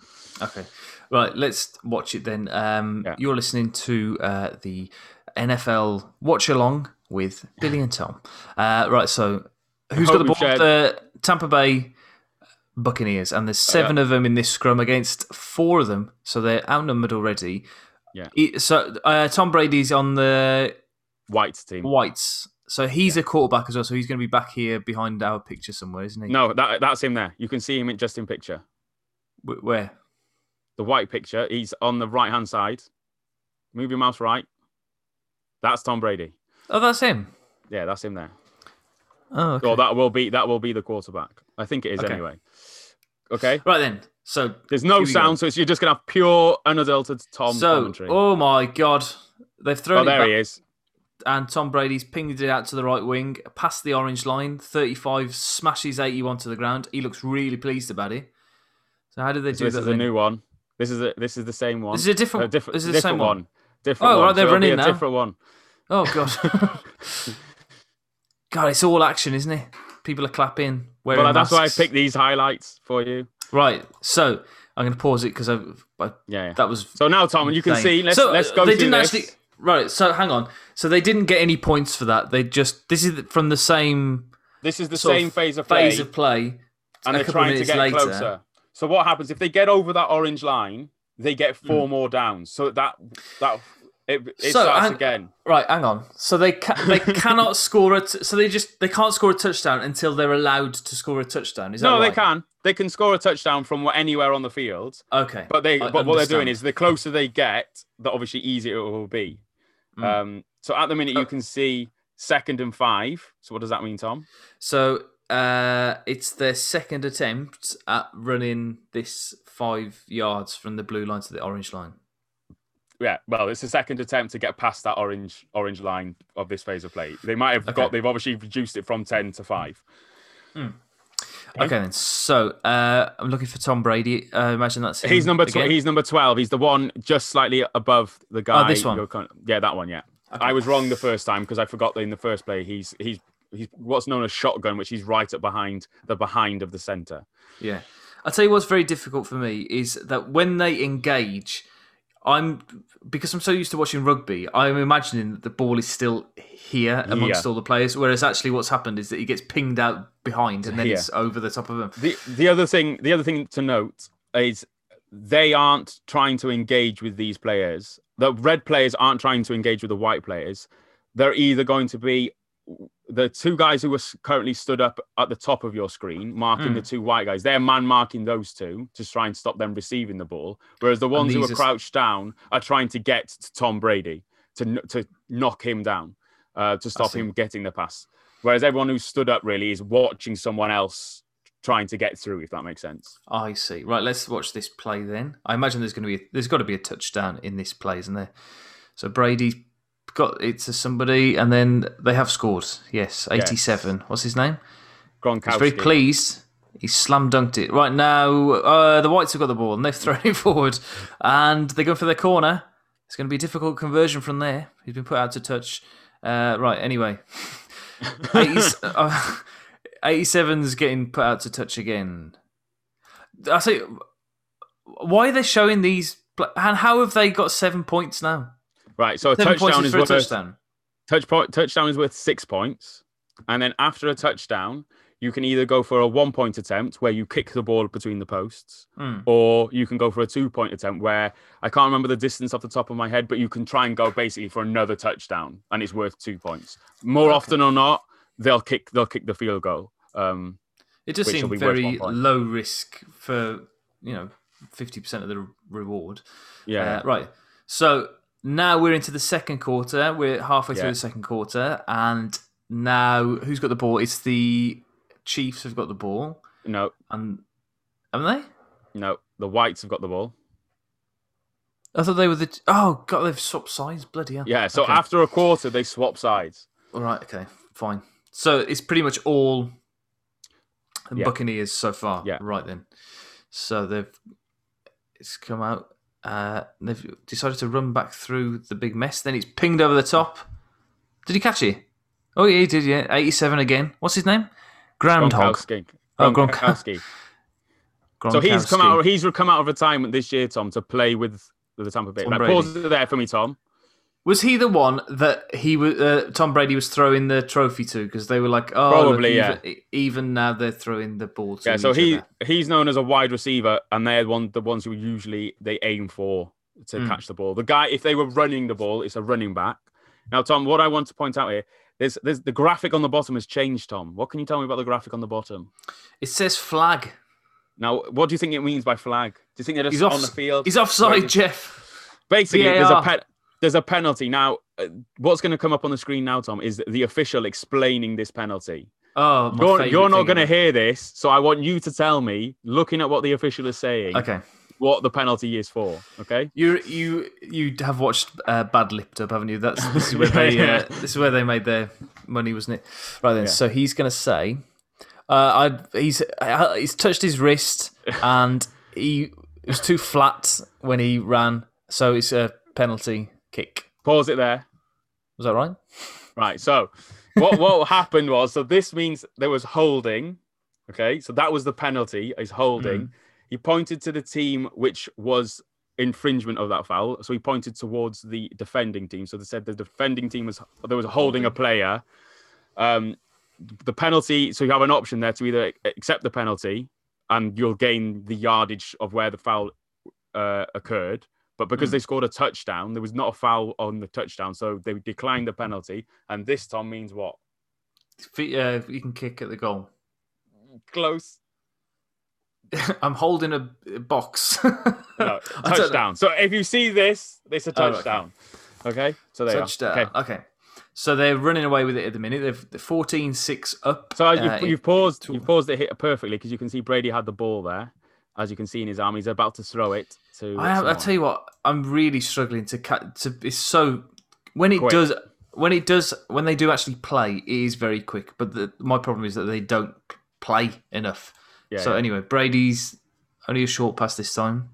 Okay, right. Let's watch it then. Um, Yeah. You're listening to uh, the NFL watch along with Billy and Tom. Uh, right. So who's got the ball? shared- The Tampa Bay Buccaneers, and there's seven of them in this scrum against four of them, so they're outnumbered already. Yeah. So uh, Tom Brady's on the White's team. Whites. So he's a quarterback as well. So he's going to be back here behind our picture somewhere, isn't he? No, that that's him there. You can see him in, just in picture. Wh- Where? The white picture. He's on the right hand side. Move your mouse right. That's Tom Brady. Oh, that's him. Yeah, that's him there. Oh, okay. That will be that will be the quarterback. I think it is Okay. anyway. Okay. Right then. So There's no we go. sound, so it's, you're just gonna have pure unadulterated Tom so commentary. oh my god, they've thrown oh, there he is. and Tom Brady's pinged it out to the right wing, past the orange line. Thirty-five smashes eighty-one to the ground. He looks really pleased about it. So how did they So do this that? is a then? new one. This is a, this is the same one. This is a different. A different, this is the different same one. one. Different Oh, one. right, they're So running a now. different one. Oh god. God, it's all action, isn't it? People are clapping. Wearing Well, that's why I masks. picked these highlights for you. Right. So I'm going to pause it because I, I Yeah. yeah. that was So now, Tom, you can insane. see. Let's so, let's go They through didn't this. actually. Right. So hang on. So they didn't get any points for that. They just this is from the same This is the sort of same phase of play, phase of play. and a they're couple of trying to minutes get later. closer. So what happens if they get over that orange line? They get four Hmm. more downs. So that that it, it So, starts hang- again. Right. Hang on. So they ca- they cannot score a. T- so they just they can't score a touchdown until they're allowed to score a touchdown. Is that No, right? they can. They can score a touchdown from anywhere on the field. Okay. But they, I but what they're doing is the closer they get, the obviously easier it will be. Mm. Um, so at the minute you can see second and five. So what does that mean, Tom? So uh, it's their second attempt at running this five yards from the blue line to the orange line. Yeah, well, it's the second attempt to get past that orange orange line of this phase of play. They might have Okay. got. They've obviously reduced it from ten to five. Okay, then. So uh, I'm looking for Tom Brady. Uh, imagine that's him He's number tw- he's number twelve. He's the one just slightly above the guy. Oh, this one? yeah, that one. Yeah, Okay. I was wrong the first time because I forgot that in the first play he's he's he's what's known as shotgun, which he's right up behind the behind of the center. Yeah. I'll tell you what's very difficult for me is that when they engage, I'm because I'm so used to watching rugby, I'm imagining that the ball is still here amongst Yeah. all the players, whereas actually what's happened is that he gets pinged out behind and then Here. it's over the top of him. The the other thing the other thing to note is they aren't trying to engage with these players. The red players aren't trying to engage with the white players. They're either going to be the two guys who are currently stood up at the top of your screen, marking Hmm. the two white guys. They're man marking those two to try and stop them receiving the ball. Whereas the ones who are are crouched down are trying to get to Tom Brady to to knock him down, uh, to stop him getting the pass. Whereas everyone who stood up really is watching someone else trying to get through, if that makes sense. I see. Right, let's watch this play then. I imagine there's going to be there's got to be a touchdown in this play, isn't there? So Brady got it to somebody, and then they have scored. Yes, eighty-seven. What's his name? He's very pleased. He slam dunked it. Right now, uh, the Whites have got the ball and they've thrown it forward, and they go for their corner. It's going to be a difficult conversion from there. He's been put out to touch. Uh, right. Anyway, 80, uh, 87's getting put out to touch again. I say, why are they showing these? And how have they got seven points now? Right. So a Seven touchdown is is for a worth touchdown. touch point, touchdown is worth six points, and then after a touchdown, you can either go for a one point attempt where you kick the ball between the posts, Hmm. or you can go for a two point attempt where I can't remember the distance off the top of my head, but you can try and go basically for another touchdown, and it's worth two points. More often or not, they'll kick they'll kick the field goal. Um, It just which will seemed be worth very low risk for you know fifty percent of the reward. yeah, Uh, right. So now we're into the second quarter. We're halfway through the second quarter, and now who's got the ball? It's the Chiefs have got the ball, no, and haven't they? no, the whites have got the ball. I thought they were the. Oh god, they've swapped sides. Bloody hell. Yeah, so Okay. after a quarter, they swap sides. All right. Okay. Fine. So it's pretty much all the Yeah. Buccaneers so far. Yeah. Right then. So they've it's come out. Uh, they've decided to run back through the big mess. Then it's pinged over the top. Did he catch it? Oh yeah, he did. Yeah, eighty-seven again. What's his name? Groundhog. Gronkowski. Oh, Gronk- Gronkowski. So he's come out. He's come out of retirement this year, Tom, to play with the Tampa Bay. Tom pause it there for me, Tom. Was he the one that he was? Uh, Tom Brady was throwing the trophy to because they were like, "Oh, look, Probably, yeah. even, even now they're throwing the ball to Yeah, so he other. he's known as a wide receiver, and they're one the ones who usually they aim for to Mm. catch the ball. The guy, if they were running the ball, it's a running back. Now, Tom, what I want to point out here, there's there's the graphic on the bottom has changed. Tom, what can you tell me about the graphic on the bottom? It says flag. Now, what do you think it means by flag? Do you think they're just He's off. on the field? He's offside, Jeff. Basically, there's a VAR. There's a penalty. Now, uh, what's going to come up on the screen now, Tom, is the official explaining this penalty. Oh, my You're, you're not going to hear this, so I want you to tell me, looking at what the official is saying, Okay, what the penalty is for. Okay. you you you have watched uh, Bad Lip Reading, haven't you? That's this is where they uh, this is where they made their money, wasn't it? Right then, Yeah. so he's going to say, uh, I he's uh, he's touched his wrist and he it was too flat when he ran, so it's a penalty kick. Pause it there. Was that right? Right. So, what what happened was, so this means there was holding. Okay. So that was the penalty. Is holding. Mm. He pointed to the team which was infringement of that foul. So he pointed towards the defending team. So they said the defending team was there was holding a player. Um, the penalty. So you have an option there to either accept the penalty, and you'll gain the yardage of where the foul uh, occurred. But because Mm. they scored a touchdown, there was not a foul on the touchdown, so they declined the penalty. And this Tom means what? Uh, you can kick at the goal. Close. I'm holding a, box. No, I don't know. touchdown. So if you see this, it's a Oh, okay. touchdown. okay. So there you Touchdown. Okay. Okay. So they're running away with it at the minute. They've they're 14-6 up. So you've, Uh, you've paused. You've paused it here perfectly because you can see Brady had the ball there. As you can see in his arm, he's about to throw it to. I, have, I tell you what, I'm really struggling to cut. To it's so when it Quick. does when it does when they do actually play, it is very quick. But the, my problem is that they don't play enough. Yeah, so yeah. anyway, Brady's only a short pass this time.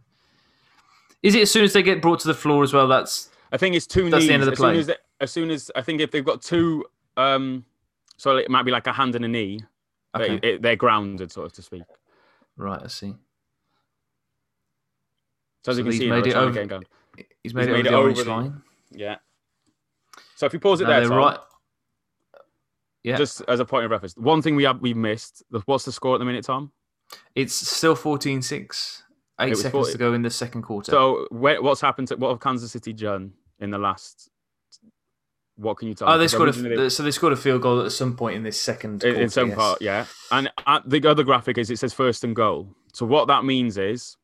Is it as soon as they get brought to the floor as well? That's I think it's two That's knees. the end of the as soon play. as, they, as soon as I think if they've got two, um, so it might be like a hand and a knee. okay. it- it- they're grounded, sort of to speak. right. I see. So as So you can see, made it over-. He's made He's it made over it the orange over the- line. Yeah. So if you pause it Now there, Tom, right. Yeah, just as a point of reference, one thing we have we missed. What's the score at the minute, Tom? it's still 14-6. Eight seconds 40 to go in the second quarter. So what's happened to what have Kansas City done in the last? What can you tell? Oh, they scored a, so they scored a field goal at some point in this second in, quarter. in some yes. part, yeah. And the other graphic is it says first and goal. So what that means is,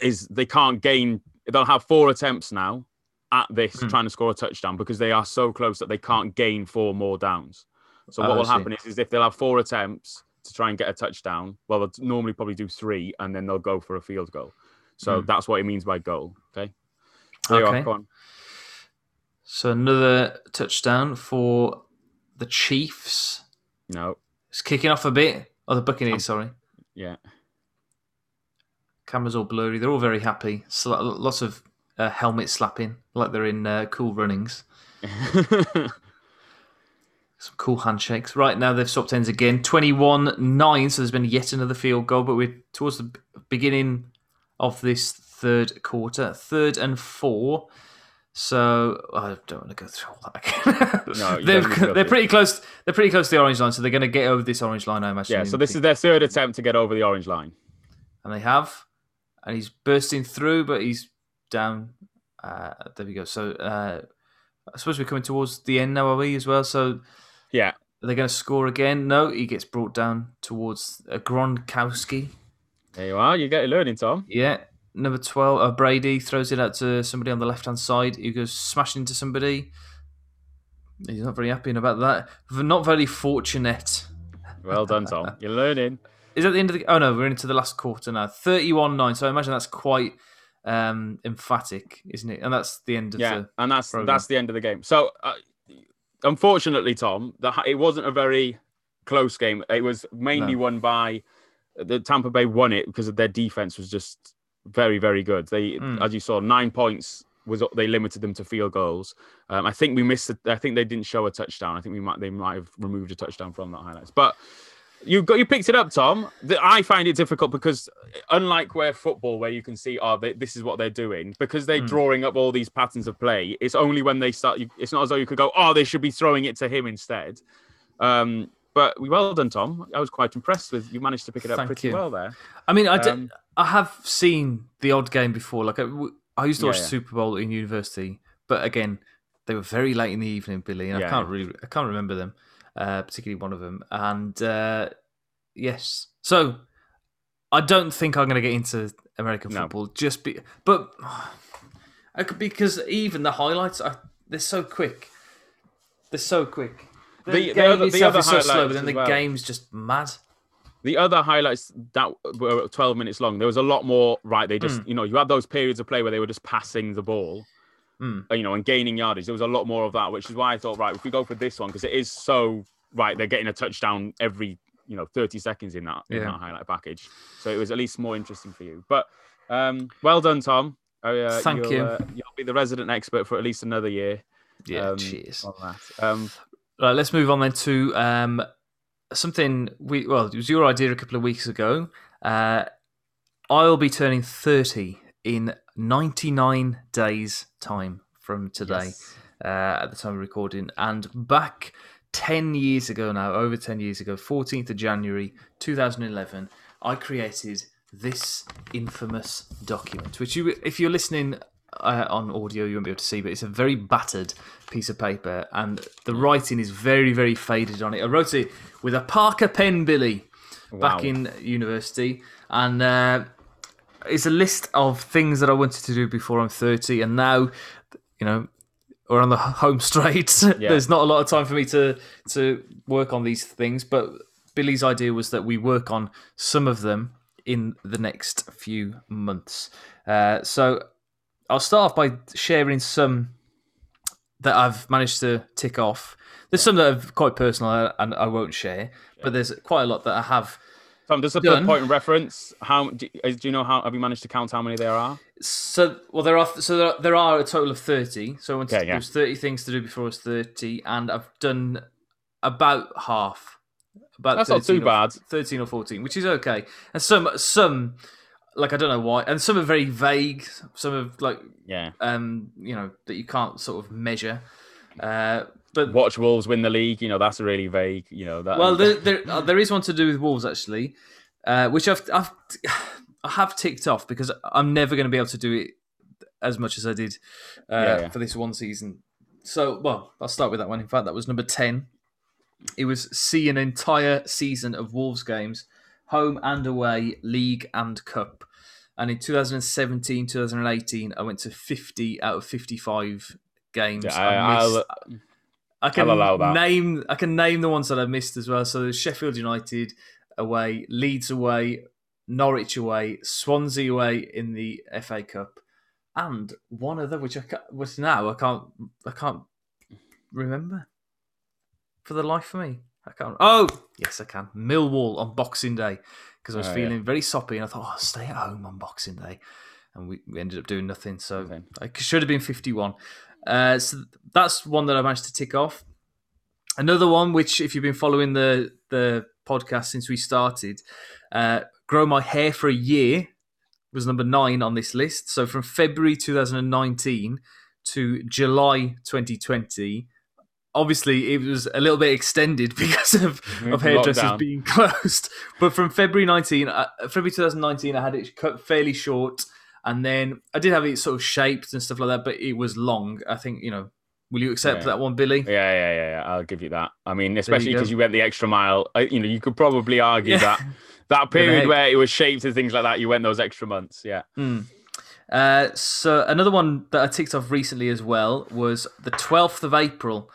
is they can't gain. They'll have four attempts now at this Hmm. trying to score a touchdown because they are so close that they can't gain four more downs. So Oh, what I will happen is, is if they'll have four attempts to try and get a touchdown, well, they'll normally probably do three, and then they'll go for a field goal. So Hmm. that's what it means by goal. Okay. There are, Okay. on. So another touchdown for the Chiefs. No, It's kicking off a bit. Oh, the Buccaneers, sorry. Yeah. Cameras all blurry. They're all very happy. Sla- lots of uh, helmet slapping, like they're in uh, cool runnings. Some cool handshakes. Right now they've swapped ends again. 21 9. So there's been yet another field goal, but we're towards the beginning of this third quarter. Third and four. So I don't want to go through all that again. No, they're, don't need to go they're pretty close. They're pretty close to the orange line, so they're going to get over this orange line. I imagine. yeah. So this is their third attempt to get over the orange line. and they have, and he's bursting through, but he's down. Uh, there we go. So uh, I suppose we're coming towards the end now, are we as well? So Yeah. are they going to score again? No, he gets brought down towards uh, Gronkowski. There you are. You get learning, Tom. Yeah, number twelve. Uh, Brady throws it out to somebody on the left hand side. He goes smashing into somebody. He's not very happy about that. Not very fortunate. Well done, Tom. You're learning. Is that the end of the? Oh no, we're into the last quarter now. Thirty-one nine. So I imagine that's quite um, emphatic, isn't it? And that's the end of Yeah, the. and that's program. that's the end of the game. So, uh, unfortunately, Tom, the, it wasn't a very close game. It was mainly No. won by the Tampa Bay won it because of their defense was just very very good. They, Mm. as you saw, nine points was they limited them to field goals. Um, I think we missed. I think they didn't show a touchdown. I think we might they might have removed a touchdown from that highlights, but. You got you picked it up, Tom. The, I find it difficult because, unlike where football, where you can see, oh, they, this is what they're doing, because they're Mm. drawing up all these patterns of play. It's only when they start. You, it's not as though you could go, oh, they should be throwing it to him instead. Um, but well done, Tom. I was quite impressed with you. Managed to pick it up Thank pretty you. well there. I mean, I did- Um, I have seen the odd game before. Like I used to Yeah, watch yeah. Super Bowl in university, but again, they were very late in the evening, Billy, and Yeah, I can't really, I can't remember them, uh, particularly one of them. And uh, yes, so I don't think I'm going to get into American No. football just be, but I could, because even the highlights, are, they're so quick. They're so quick. The, The- the game other- the itself is so slow, highlights but then the well. game's just mad. The other highlights that were 12 minutes long, there was a lot more, right? They just, you know, you had those periods of play where they were just passing the ball, Mm. uh, you know, and gaining yardage. There was a lot more of that, which is why I thought, right, if we go for this one, because it is so, right, they're getting a touchdown every, you know, 30 seconds in that, in Yeah. that highlight package. So it was at least more interesting for you. But um, well done, Tom. Uh, Thank you'll, you. Uh, you'll be the resident expert for at least another year. Yeah, um, cheers. Um, Right, let's move on then to um, something we well, it was your idea a couple of weeks ago. Uh, I'll be turning thirty in ninety nine days' time from today. yes. Uh, at the time of recording, and back ten years ago now, over ten years ago, fourteenth of January, two thousand eleven, I created this infamous document, which you, if you're listening uh, on audio, you won't be able to see, but it's a very battered piece of paper, and the writing is very, very faded on it. I wrote it with a Parker pen, Billy, back in university, and uh, it's a list of things that I wanted to do before I'm 30, and now, you know, we're on the home straight. There's not a lot of time for me to to work on these things, but Billy's idea was that we work on some of them in the next few months. Uh, so I'll start off by sharing some that I've managed to tick off. There's some that are quite personal and I won't share, but there's quite a lot that I have. Tom, just a Done. point of reference. How do, do you know how have you managed to count how many there are? So, well, there are so there are, there are a total of thirty. So I wanted Okay, to, yeah. there's thirty things to do before I was thirty, and I've done about half. About That's not too or- bad. Thirteen or fourteen, which is okay. And some some like I don't know why, and some are very vague. Some are like Yeah. um you know that you can't sort of measure. Uh, but Watch Wolves win the league. You know that's really vague. You know that. well, there there, uh, there is one to do with Wolves actually, uh, which I've I've I have ticked off because I'm never going to be able to do it as much as I did uh, Yeah, yeah. for this one season. So, well, I'll start with that one. In fact, that was number ten. It was see an entire season of Wolves games, home and away, league and cup. And in 2017, 2018, I went to 50 out of 55 games. Yeah, I I, missed- I can I'll allow that. name I can name the ones that I missed as well. So there's Sheffield United away, Leeds away, Norwich away, Swansea away in the FA Cup, and one other which I which now I can't I can't remember for the life of me. I can't. Oh, yes, I can. Millwall on Boxing Day because I was Oh, yeah. feeling very soppy, and I thought, oh, I'll stay at home on Boxing Day, and we, we ended up doing nothing. So Nothing. I should have been fifty-one. Uh, so that's one that I managed to tick off. Another one, which if you've been following the the podcast since we started, uh, grow my hair for a year was number nine on this list. So from February 2019 to July 2020, obviously it was a little bit extended because of, of hairdressers Lockdown. being closed. But from February 19, uh, February 2019, I had it cut fairly short, and then I did have it sort of shaped and stuff like that, but it was long. I think you know. Will you accept Yeah. that one, Billy? Yeah, yeah, yeah, yeah. I'll give you that. I mean, especially because you went the extra mile. You know, you could probably argue Yeah. that that period where it was shaped and things like that, you went those extra months. Yeah. Mm. Uh, so another one that I ticked off recently as well was the 12th of April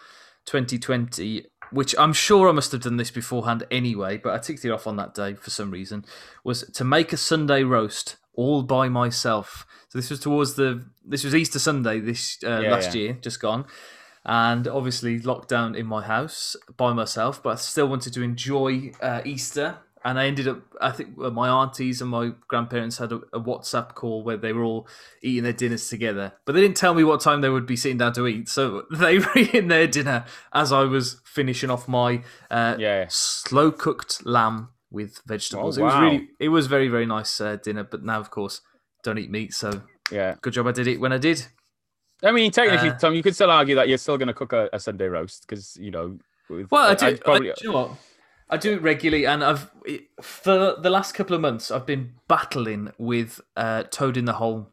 2020, which I'm sure I must have done this beforehand anyway, but I ticked it off on that day for some reason, was to make a Sunday roast all by myself. So this was towards the this was Easter Sunday this uh, Yeah, last yeah. year, just gone. And obviously locked down in my house by myself, but I still wanted to enjoy uh, Easter and I ended up. I think my aunties and my grandparents had a, a WhatsApp call where they were all eating their dinners together, but they didn't tell me what time they would be sitting down to eat. So they were eating their dinner as I was finishing off my uh, Yeah. slow cooked lamb with vegetables. Oh, It was really, it was very very nice uh, dinner. But now, of course, don't eat meat. So Yeah. good job I did it when I did. I mean, technically, Uh, Tom, you could still argue that you're still going to cook a, a Sunday roast because, you know, with, Well, I do. I'd probably, I, do you know what? I do it regularly, and I've for the last couple of months I've been battling with uh, toad in the hole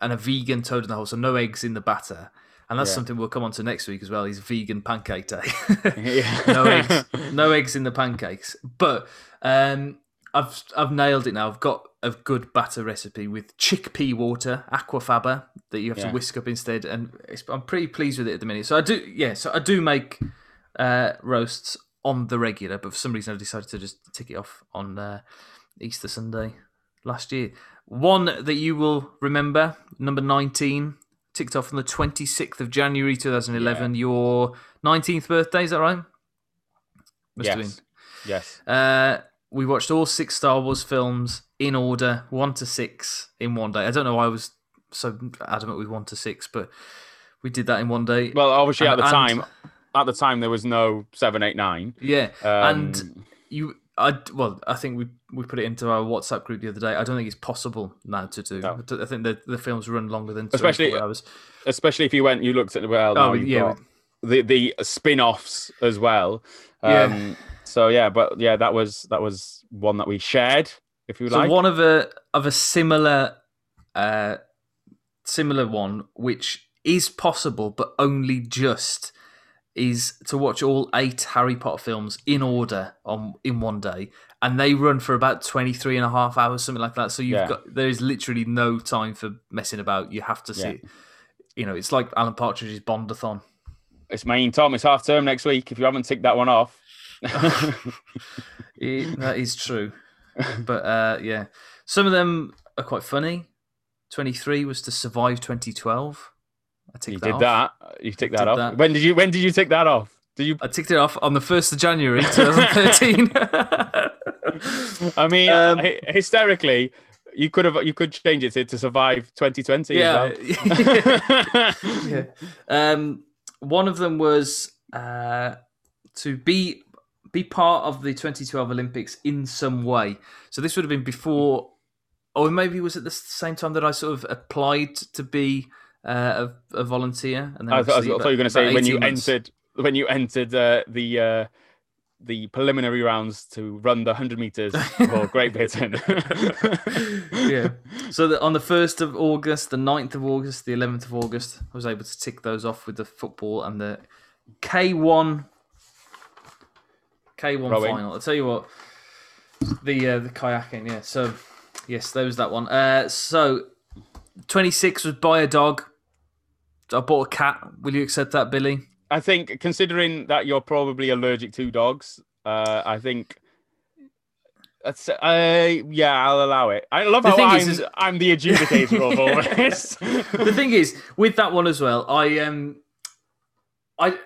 and a vegan toad in the hole, so no eggs in the batter, and that's Yeah. something we'll come on to next week as well. Is vegan pancake day. No eggs, no eggs in the pancakes. But um, I've I've nailed it now. I've got a good batter recipe with chickpea water, aquafaba that you have Yeah. to whisk up instead, and it's, I'm pretty pleased with it at the minute. So I do, yeah. So I do make uh, roasts on the regular, but for some reason I've decided to just tick it off on uh, Easter Sunday last year. One that you will remember, number 19, ticked off on the 26th of January 2011. Your 19th birthday, is that right? Must have been. yes. Yes. Uh, we watched all six Star Wars films in order, one to six in one day. I don't know why I was so adamant with one to six, but we did that in one day. Well, obviously, at And- the and- time, at the time, there was no seven, eight, nine. yeah, Um, and you, I well, I think we we put it into our WhatsApp group the other day. I don't think it's possible now to do. No. I think the the films run longer than Especially- hours. especially if you went, you looked at well, Oh, yeah, the the spin-offs as well. Yeah. Um, So yeah, but yeah, that was that was one that we shared. If you So like, one of a of a similar uh similar one which is possible but only just is to watch all eight Harry Potter films in order on in one day and they run for about 23 and a half hours something like that so you've Yeah. got there is literally no time for messing about you have to Yeah. sit you know it's like Alan Partridge's Bondathon it's main Tom. It's half term next week. If you haven't ticked that one off, It- that is true. But uh, yeah, some of them are quite funny. 23 was to survive 2012. I ticked you that did off. that. You ticked that Did off. that. When did you? When did you tick that off? Did you? I ticked it off on the 1st of January 2013. I mean, Um, hy- hysterically, you could have. You could change it to, to survive 2020. yeah. As well. yeah. Um, one of them was uh, to be be part of the 2012 Olympics in some way. So this would have been before, or maybe it was at the same time that I sort of applied to be uh, a, a volunteer. And then I, thought, I thought you were going to say when you months- entered when you entered uh, the uh, the preliminary rounds to run the 100 meters for Great Britain. yeah. So the, on the 1st of August, the 9th of August, the 11th of August, I was able to tick those off with the football and the K1 K1 Rowing. final. I'll tell you what, the uh, the kayaking, yeah. So, yes, there was that one. Uh, so, 26 was buy a dog. I bought a cat. Will you accept that, Billy? I think considering that you're probably allergic to dogs, uh, I think. That's, uh, yeah, I'll allow it. I love The how thing I'm, is- is- I'm the adjudicator of all this. the thing is, with that one as well, I um, I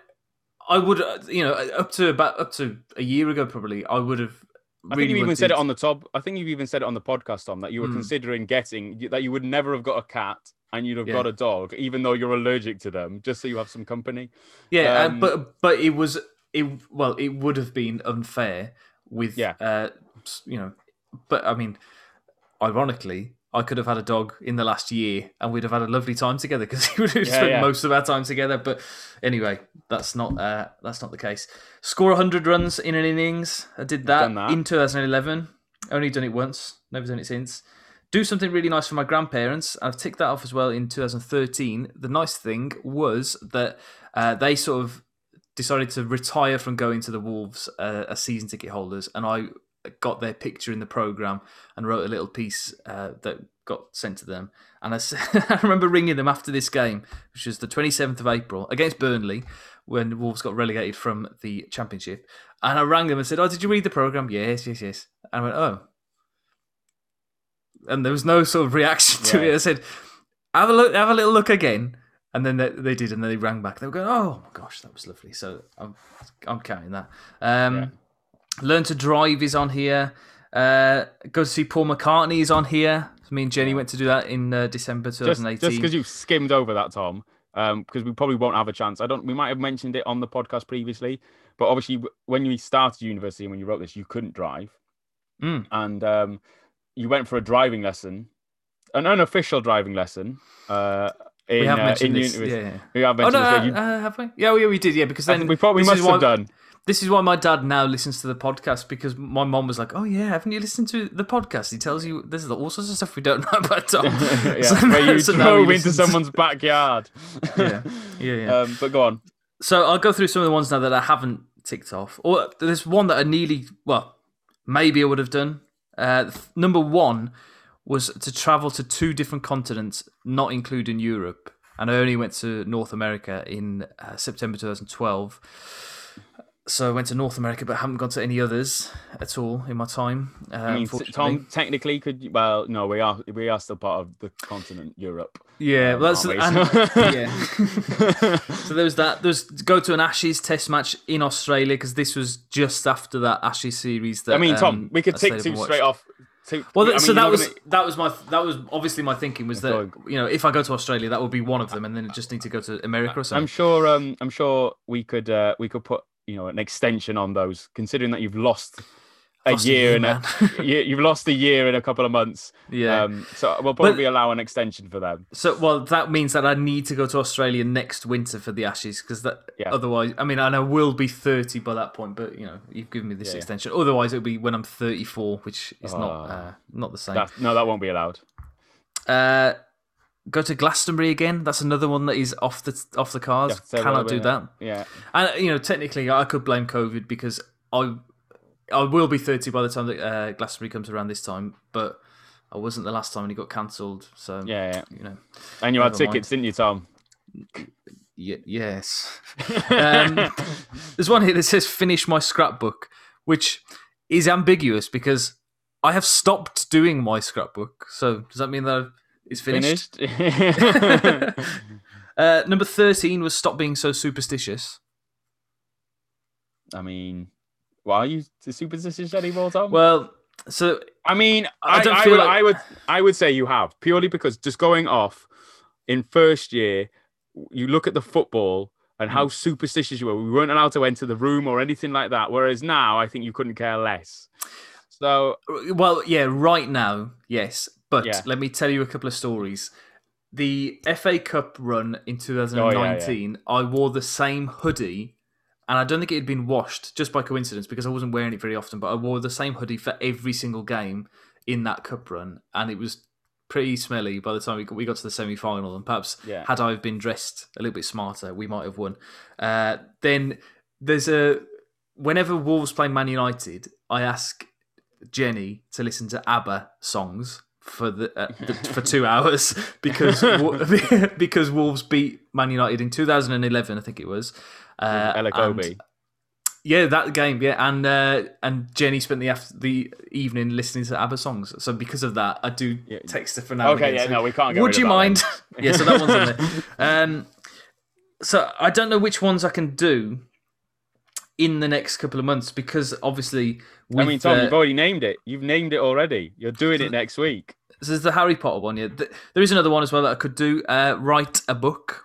I would, uh, you know, up to about up to a year ago, probably I would have. I think you even said it on the top. I think you've even said it on the podcast, Tom, that you were mm. considering getting that you would never have got a cat and you'd have yeah. got a dog, even though you're allergic to them, just so you have some company. Yeah, um, uh, but but it was it well, it would have been unfair with yeah, uh, you know, but I mean, ironically, I could have had a dog in the last year and we'd have had a lovely time together because he would have yeah, spent yeah. most of our time together. But anyway, that's not uh, that's not the case. Score 100 runs in an innings. I did that, that, in 2011. Only done it once. Never done it since. Do something really nice for my grandparents. I've ticked that off as well in 2013. The nice thing was that uh, they sort of decided to retire from going to the Wolves uh, as season ticket holders, and I got their picture in the program and wrote a little piece uh, that got sent to them. And I, I, remember ringing them after this game, which was the 27th of April against Burnley, when Wolves got relegated from the Championship. And I rang them and said, "Oh, did you read the program?" Yes, yes, yes. And I went, "Oh." And there was no sort of reaction to yeah. it. I said, "Have a look, have a little look again." And then they, they did, and then they rang back. They were going, "Oh my gosh, that was lovely." So I'm, I'm counting that. Um, yeah. Learn to Drive is on here. Uh, go to see Paul McCartney is on here. Me and Jenny went to do that in uh, December 2018. Just because you skimmed over that, Tom, because um, we probably won't have a chance. I don't. We might have mentioned it on the podcast previously, but obviously when you started university and when you wrote this, you couldn't drive, mm. and um, you went for a driving lesson, an unofficial driving lesson. Uh, in, we have uh, mentioned in this. University. Yeah, yeah. We have mentioned oh, no, this. You... Uh, have we? Yeah, yeah, we did. Yeah, because then we probably must have done. This is why my dad now listens to the podcast because my mom was like, "Oh yeah, haven't you listened to the podcast? He tells you there's all sorts of stuff we don't know about Tom." yeah, so where you so drove into someone's backyard. yeah, yeah, yeah. Um, but go on. So I'll go through some of the ones now that I haven't ticked off. Or there's one that I nearly, well, maybe I would have done. Uh, number one was to travel to two different continents, not including Europe, and I only went to North America in uh, September 2012 so I went to North America, but haven't gone to any others at all in my time. Uh, I mean, Tom, technically, could you, well, no, we are we are still part of the continent Europe. Yeah, um, well, that's and, yeah. so there was that. There's go to an Ashes Test match in Australia because this was just after that Ashes series. That I mean, Tom, um, we could tick two straight off. Two, well, I mean, so that was gonna... that was my that was obviously my thinking was that you know if I go to Australia that would be one of them, and then just need to go to America or something. I'm sure. Um, I'm sure we could uh, we could put you know an extension on those, considering that you've lost a lost year, and a, you've lost a year in a couple of months. Yeah. Um, so we'll probably but, allow an extension for them. So well, that means that I need to go to Australia next winter for the Ashes because that yeah. otherwise, I mean, and I will be thirty by that point. But you know, you've given me this yeah, extension. Yeah. Otherwise, it'll be when I'm thirty-four, which is oh, not uh, not the same. That, no, that won't be allowed. Uh, go to Glastonbury again. That's another one that is off the off the cards. Yeah, Cannot do that. Yeah, and you know, technically, I could blame COVID because I I will be thirty by the time that uh, Glastonbury comes around this time, but I wasn't the last time and he got cancelled. So yeah, yeah, you know, and you had tickets, mind. didn't you, Tom? Y- yes. um, there's one here that says "finish my scrapbook," which is ambiguous because I have stopped doing my scrapbook. So does that mean that I've is finished. finished. uh, number 13 was Stop Being So Superstitious. I mean, why are you superstitious anymore, Tom? Well, so I mean, I, I don't I, feel I would, like... I would, I would say you have purely because just going off in first year, you look at the football and how superstitious you were. We weren't allowed to enter the room or anything like that. Whereas now, I think you couldn't care less. So, well, yeah, right now, yes. But yeah. let me tell you a couple of stories. The FA Cup run in 2019, oh, yeah, yeah. I wore the same hoodie, and I don't think it had been washed just by coincidence because I wasn't wearing it very often. But I wore the same hoodie for every single game in that cup run, and it was pretty smelly by the time we got, we got to the semi final. And perhaps had I been dressed a little bit smarter, we might have won. Uh, then there's a whenever Wolves play Man United, I ask Jenny to listen to ABBA songs for the, uh, the for two hours because because Wolves beat Man United in 2011, I think it was. Uh, yeah, that game, yeah, and uh, and Jenny spent the after, the evening listening to ABBA songs. So because of that, I do yeah. text her for now. Okay, yeah, so, no, we can't. would you mind? yeah, so that one's in there. Um, so I don't know which ones I can do in the next couple of months because obviously with I mean, Tom, the, you've already named it. You've named it already. You're doing it next week. So there's the Harry Potter one. Yeah, there is another one as well that I could do. Uh, write a book.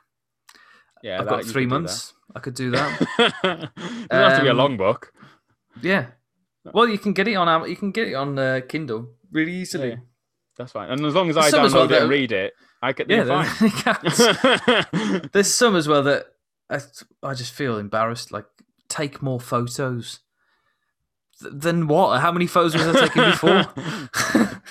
Yeah, I've got three months. I could do that. Doesn't have to be a Um, long book. yeah. Well, you can get it on you can get it on uh, Kindle really easily. Yeah. That's fine. And as long as I Some as download well, it and read it, I can. Yeah, Yeah, then- fine. there's some as well that I, I just feel embarrassed. Like, take more photos. Th- Then what? How many photos was I taking before?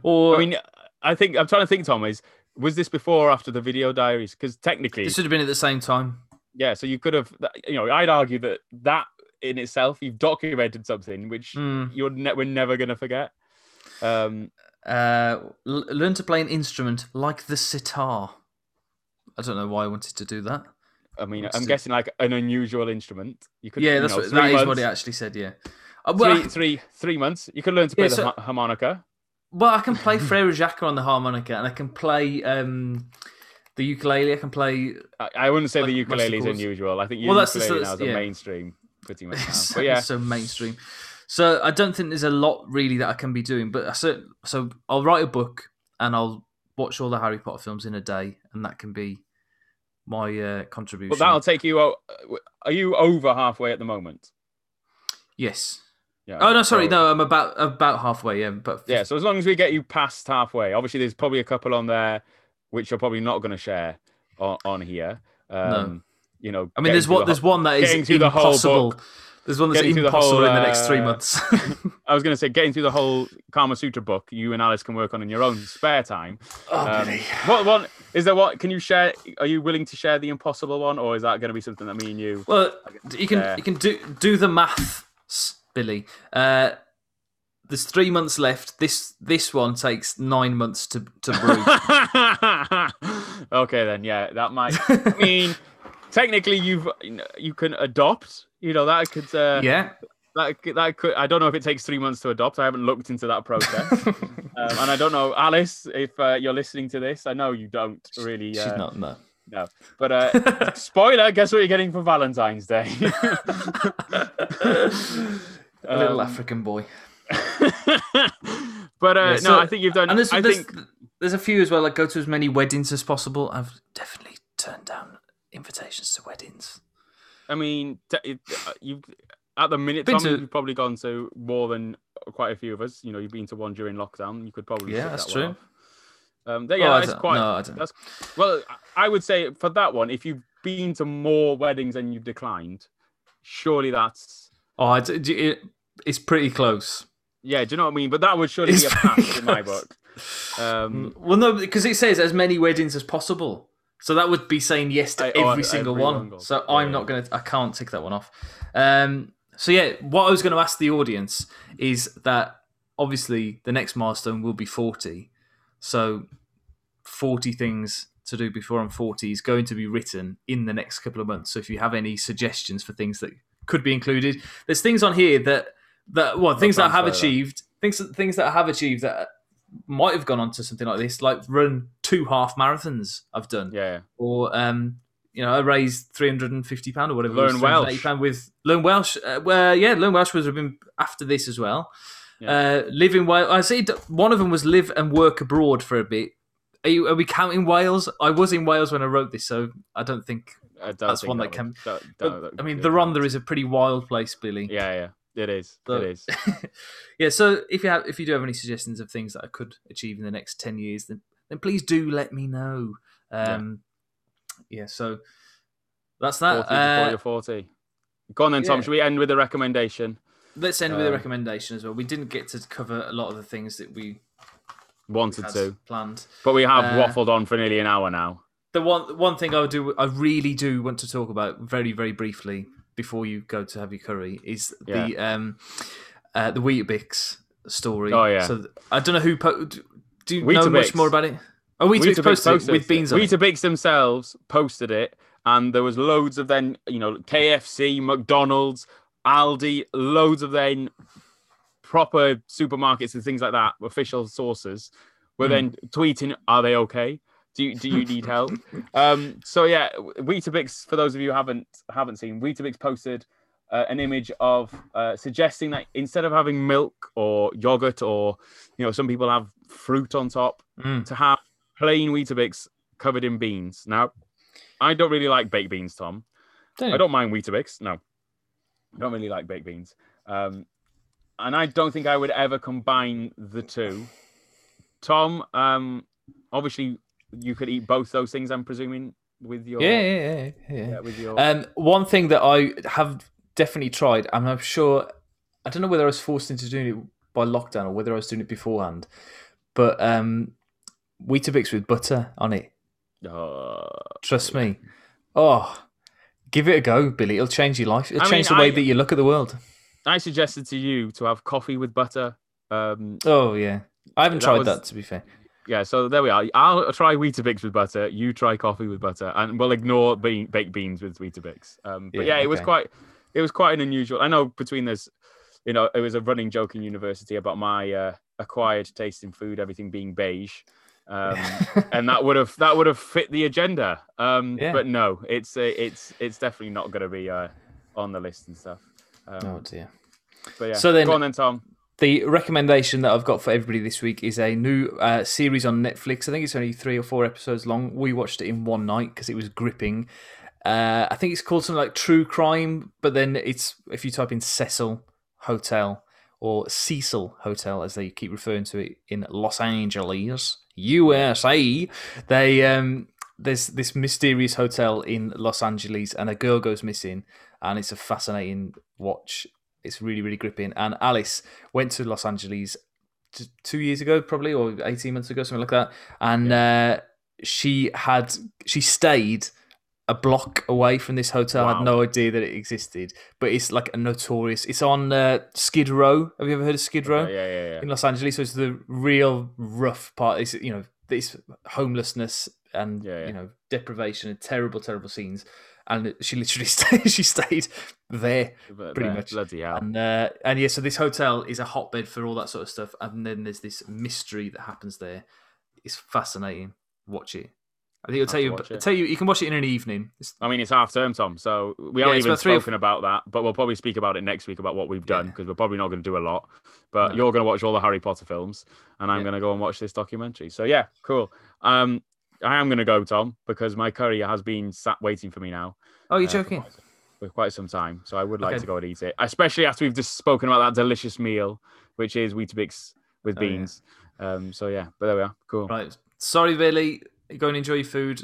or I mean, I think I'm trying to think. Tom is was this before or after the video diaries? Because technically, this should have been at the same time. yeah. So you could have. You know, I'd argue that that in itself, you've documented something which Mm. you're ne- we're never going to forget. Um, Uh, l- learn to play an instrument like the sitar. I don't know why I wanted to do that. I mean, I'm guessing like an unusual instrument. You could, Yeah, you that's know, what, that is what months- it actually said. Yeah. Uh, well, Three, I, three, three months. You could learn to play Yeah, the so- ha- harmonica. well, I can play Frere Jacques on the harmonica, and I can play um, the ukulele. I can play. I, I wouldn't say Like, the ukulele is unusual. I think Well, that's the- ukulele that's- now is yeah. mainstream pretty much now. But yeah, so mainstream. So I don't think there's a lot really that I can be doing, but I cer- so I'll write a book and I'll watch all the Harry Potter films in a day, and that can be my uh, contribution. but that'll take you. Are you over halfway at the moment? yes. Yeah. Oh no, sorry, so- no, I'm about about halfway. Yeah, but Yeah. So as long as we get you past halfway, obviously there's probably a couple on there which you're probably not going to share on, on here. Um, You know, I mean, there's the There's one that is getting through the whole impossible. book. There's one that's through the impossible whole, in the next three uh, months. I was going to say getting through the whole Kama Sutra book. You and Alice can work on in your own spare time. oh, Um, Billy. what one is there? What can you share? Are you willing to share the impossible one, or is that going to be something that me and you? Well, you can you can do do the maths, Billy. Uh, there's three months left. This this one takes nine months to to brew. okay, then yeah, that might. I mean, technically, you've you can adopt. You know that could. Uh, yeah. That that could. I don't know if it takes three months to adopt. I haven't looked into that process, um, and I don't know, Alice, if uh, you're listening to this. I know you don't really. She's Uh, not no. No, but uh, spoiler. Guess what you're getting for Valentine's Day? A little Um, African boy. but uh, Yeah, no, I think you've done. And there's, I there's, think there's a few as well Like go to as many weddings as possible. I've definitely turned down invitations to weddings. I mean, t- uh, you've at the minute, Tom, to- you've probably gone to more than quite a few of us. You know, you've been to one during lockdown. You could probably Yeah, that's that true. Um, there, yeah, Oh, that's quite. no, I don't. That's well, I would say for that one, if you've been to more weddings than you've declined, surely that's Oh, it's, it, it's pretty close. yeah. Do you know what I mean? But that would surely It's be a pass pretty in my book. Um, Well, no, because it says as many weddings as possible. So that would be saying yes to I- oh, every single every one. one So yeah, I'm not going to, I can't tick that one off. Um, so yeah, what I was going to ask the audience is that obviously the next milestone will be 40. So 40 things to do before I'm 40 is going to be written in the next couple of months. So if you have any suggestions for things that could be included, there's things on here that, that well, things that I have transfer that. achieved, things, things that I have achieved that might have gone on to something like this, like run two half marathons I've done, yeah, or um, you know, I raised three hundred and fifty pound or whatever. Learn Welsh. £380 with Learn Welsh. Uh, well, yeah, Learn Welsh was been after this as well. Yeah. Uh, live in Wales. I see. One of them was live and work abroad for a bit. Are, you, are we counting Wales? I was in Wales when I wrote this, so I don't think. That's one that would- can- But, that I mean, the. Rhondda is a pretty wild place, Billy. Yeah, yeah, it is. So- it is. yeah. So if you have, if you do have any suggestions of things that I could achieve in the next ten years, then then please do let me know. Um, yeah. So that's that. 40 before Uh, you're 40. Go on then, Tom. yeah. Should we end with a recommendation? let's end with a Um, recommendation as well. We didn't get to cover a lot of the things that we Wanted to, planned. but we have Uh, waffled on for nearly an hour now. The one one thing I would do, I really do want to talk about very very briefly before you go to have your curry is the um uh, the Weetabix story. Oh, yeah. So th- I don't know who. Po- do do you know much more about it? Oh, Weetabix, Weetabix posted, it with it. beans on it. Themselves posted it, and there was loads of then, you know, KFC, McDonald's, Aldi, loads of then proper supermarkets and things like that, official sources, were Hmm. then tweeting, "Are they okay? Do you, do you need help?" um, so yeah, Weetabix. For those of you who haven't haven't seen, Weetabix posted uh, an image of uh, suggesting that instead of having milk or yogurt or you know some people have fruit on top, Mm. to have plain Weetabix covered in beans. Now, I don't really like baked beans, Tom. Don't I don't mind Weetabix. No, I don't really like baked beans. Um, and I don't think I would ever combine the two. Tom, um, obviously, you could eat both those things. I'm presuming with your Yeah, yeah, yeah, yeah. yeah, with your Um, one thing that I have definitely tried, and I'm sure, I don't know whether I was forced into doing it by lockdown or whether I was doing it beforehand, but um, Weetabix with butter on it. Uh, Trust me. Oh, give it a go, Billy. It'll change your life. It'll I change mean, the way I- that you look at the world. I suggested to you to have coffee with butter. Um, Oh yeah, I haven't That tried was- that to be fair. Yeah, so there we are. I'll try Weetabix with butter. You try coffee with butter, and we'll ignore bean, baked beans with Weetabix. Um, but Yeah, yeah, it was quite, it was quite an unusual. I know between this, you know, it was a running joke in university about my uh, acquired taste in food, everything being beige, um, and that would have that would have fit the agenda. Um, Yeah. But no, it's uh, it's it's definitely not going to be uh, on the list and stuff. Um, oh dear. But yeah, So then- go on then, Tom. The recommendation that I've got for everybody this week is a new uh, series on Netflix. I think it's only three or four episodes long. We watched it in one night because it was gripping. Uh, I think it's called something like True Crime, but then it's if you type in Cecil Hotel or Cecil Hotel, as they keep referring to it in Los Angeles, USA, they um, there's this mysterious hotel in Los Angeles, and a girl goes missing, and it's a fascinating watch. It's really, really gripping. And Alice went to Los Angeles two years ago, probably, or 18 months ago, something like that. And uh, she had, she stayed a block away from this hotel. I had no idea that it existed, but it's like a notorious, it's on uh, Skid Row. Have you ever heard of Skid Row? Yeah, yeah, yeah. yeah. in Los Angeles. So it's the real rough part. It's you know this homelessness and Yeah, yeah. you know deprivation and terrible, terrible scenes. And she literally stayed. She stayed there, But pretty there, much. Bloody hell. and uh, and yeah. So this hotel is a hotbed for all that sort of stuff. And then there's this mystery that happens there. It's fascinating. Watch it. I think it'll tell you. it. Tell you you can watch it in an evening. It's, I mean, it's half term, Tom. So we Yeah, haven't even about three or spoken about that, but we'll probably speak about it next week about what we've done Yeah. because we're probably not going to do a lot. But No. you're going to watch all the Harry Potter films, and I'm Yeah. going to go and watch this documentary. So yeah, cool. Um, I am going to go, Tom, because my courier has been sat waiting for me now. oh, you're uh, for joking? quite some- For quite some time, so I would like Okay. to go and eat it, especially after we've just spoken about that delicious meal, which is Weetabix with Oh, yeah. beans. Um, so yeah, but there we are. Cool. Right. Sorry, Billy. Go and enjoy your food.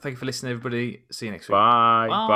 Thank you for listening, everybody. See you next week. Bye. Bye. Bye.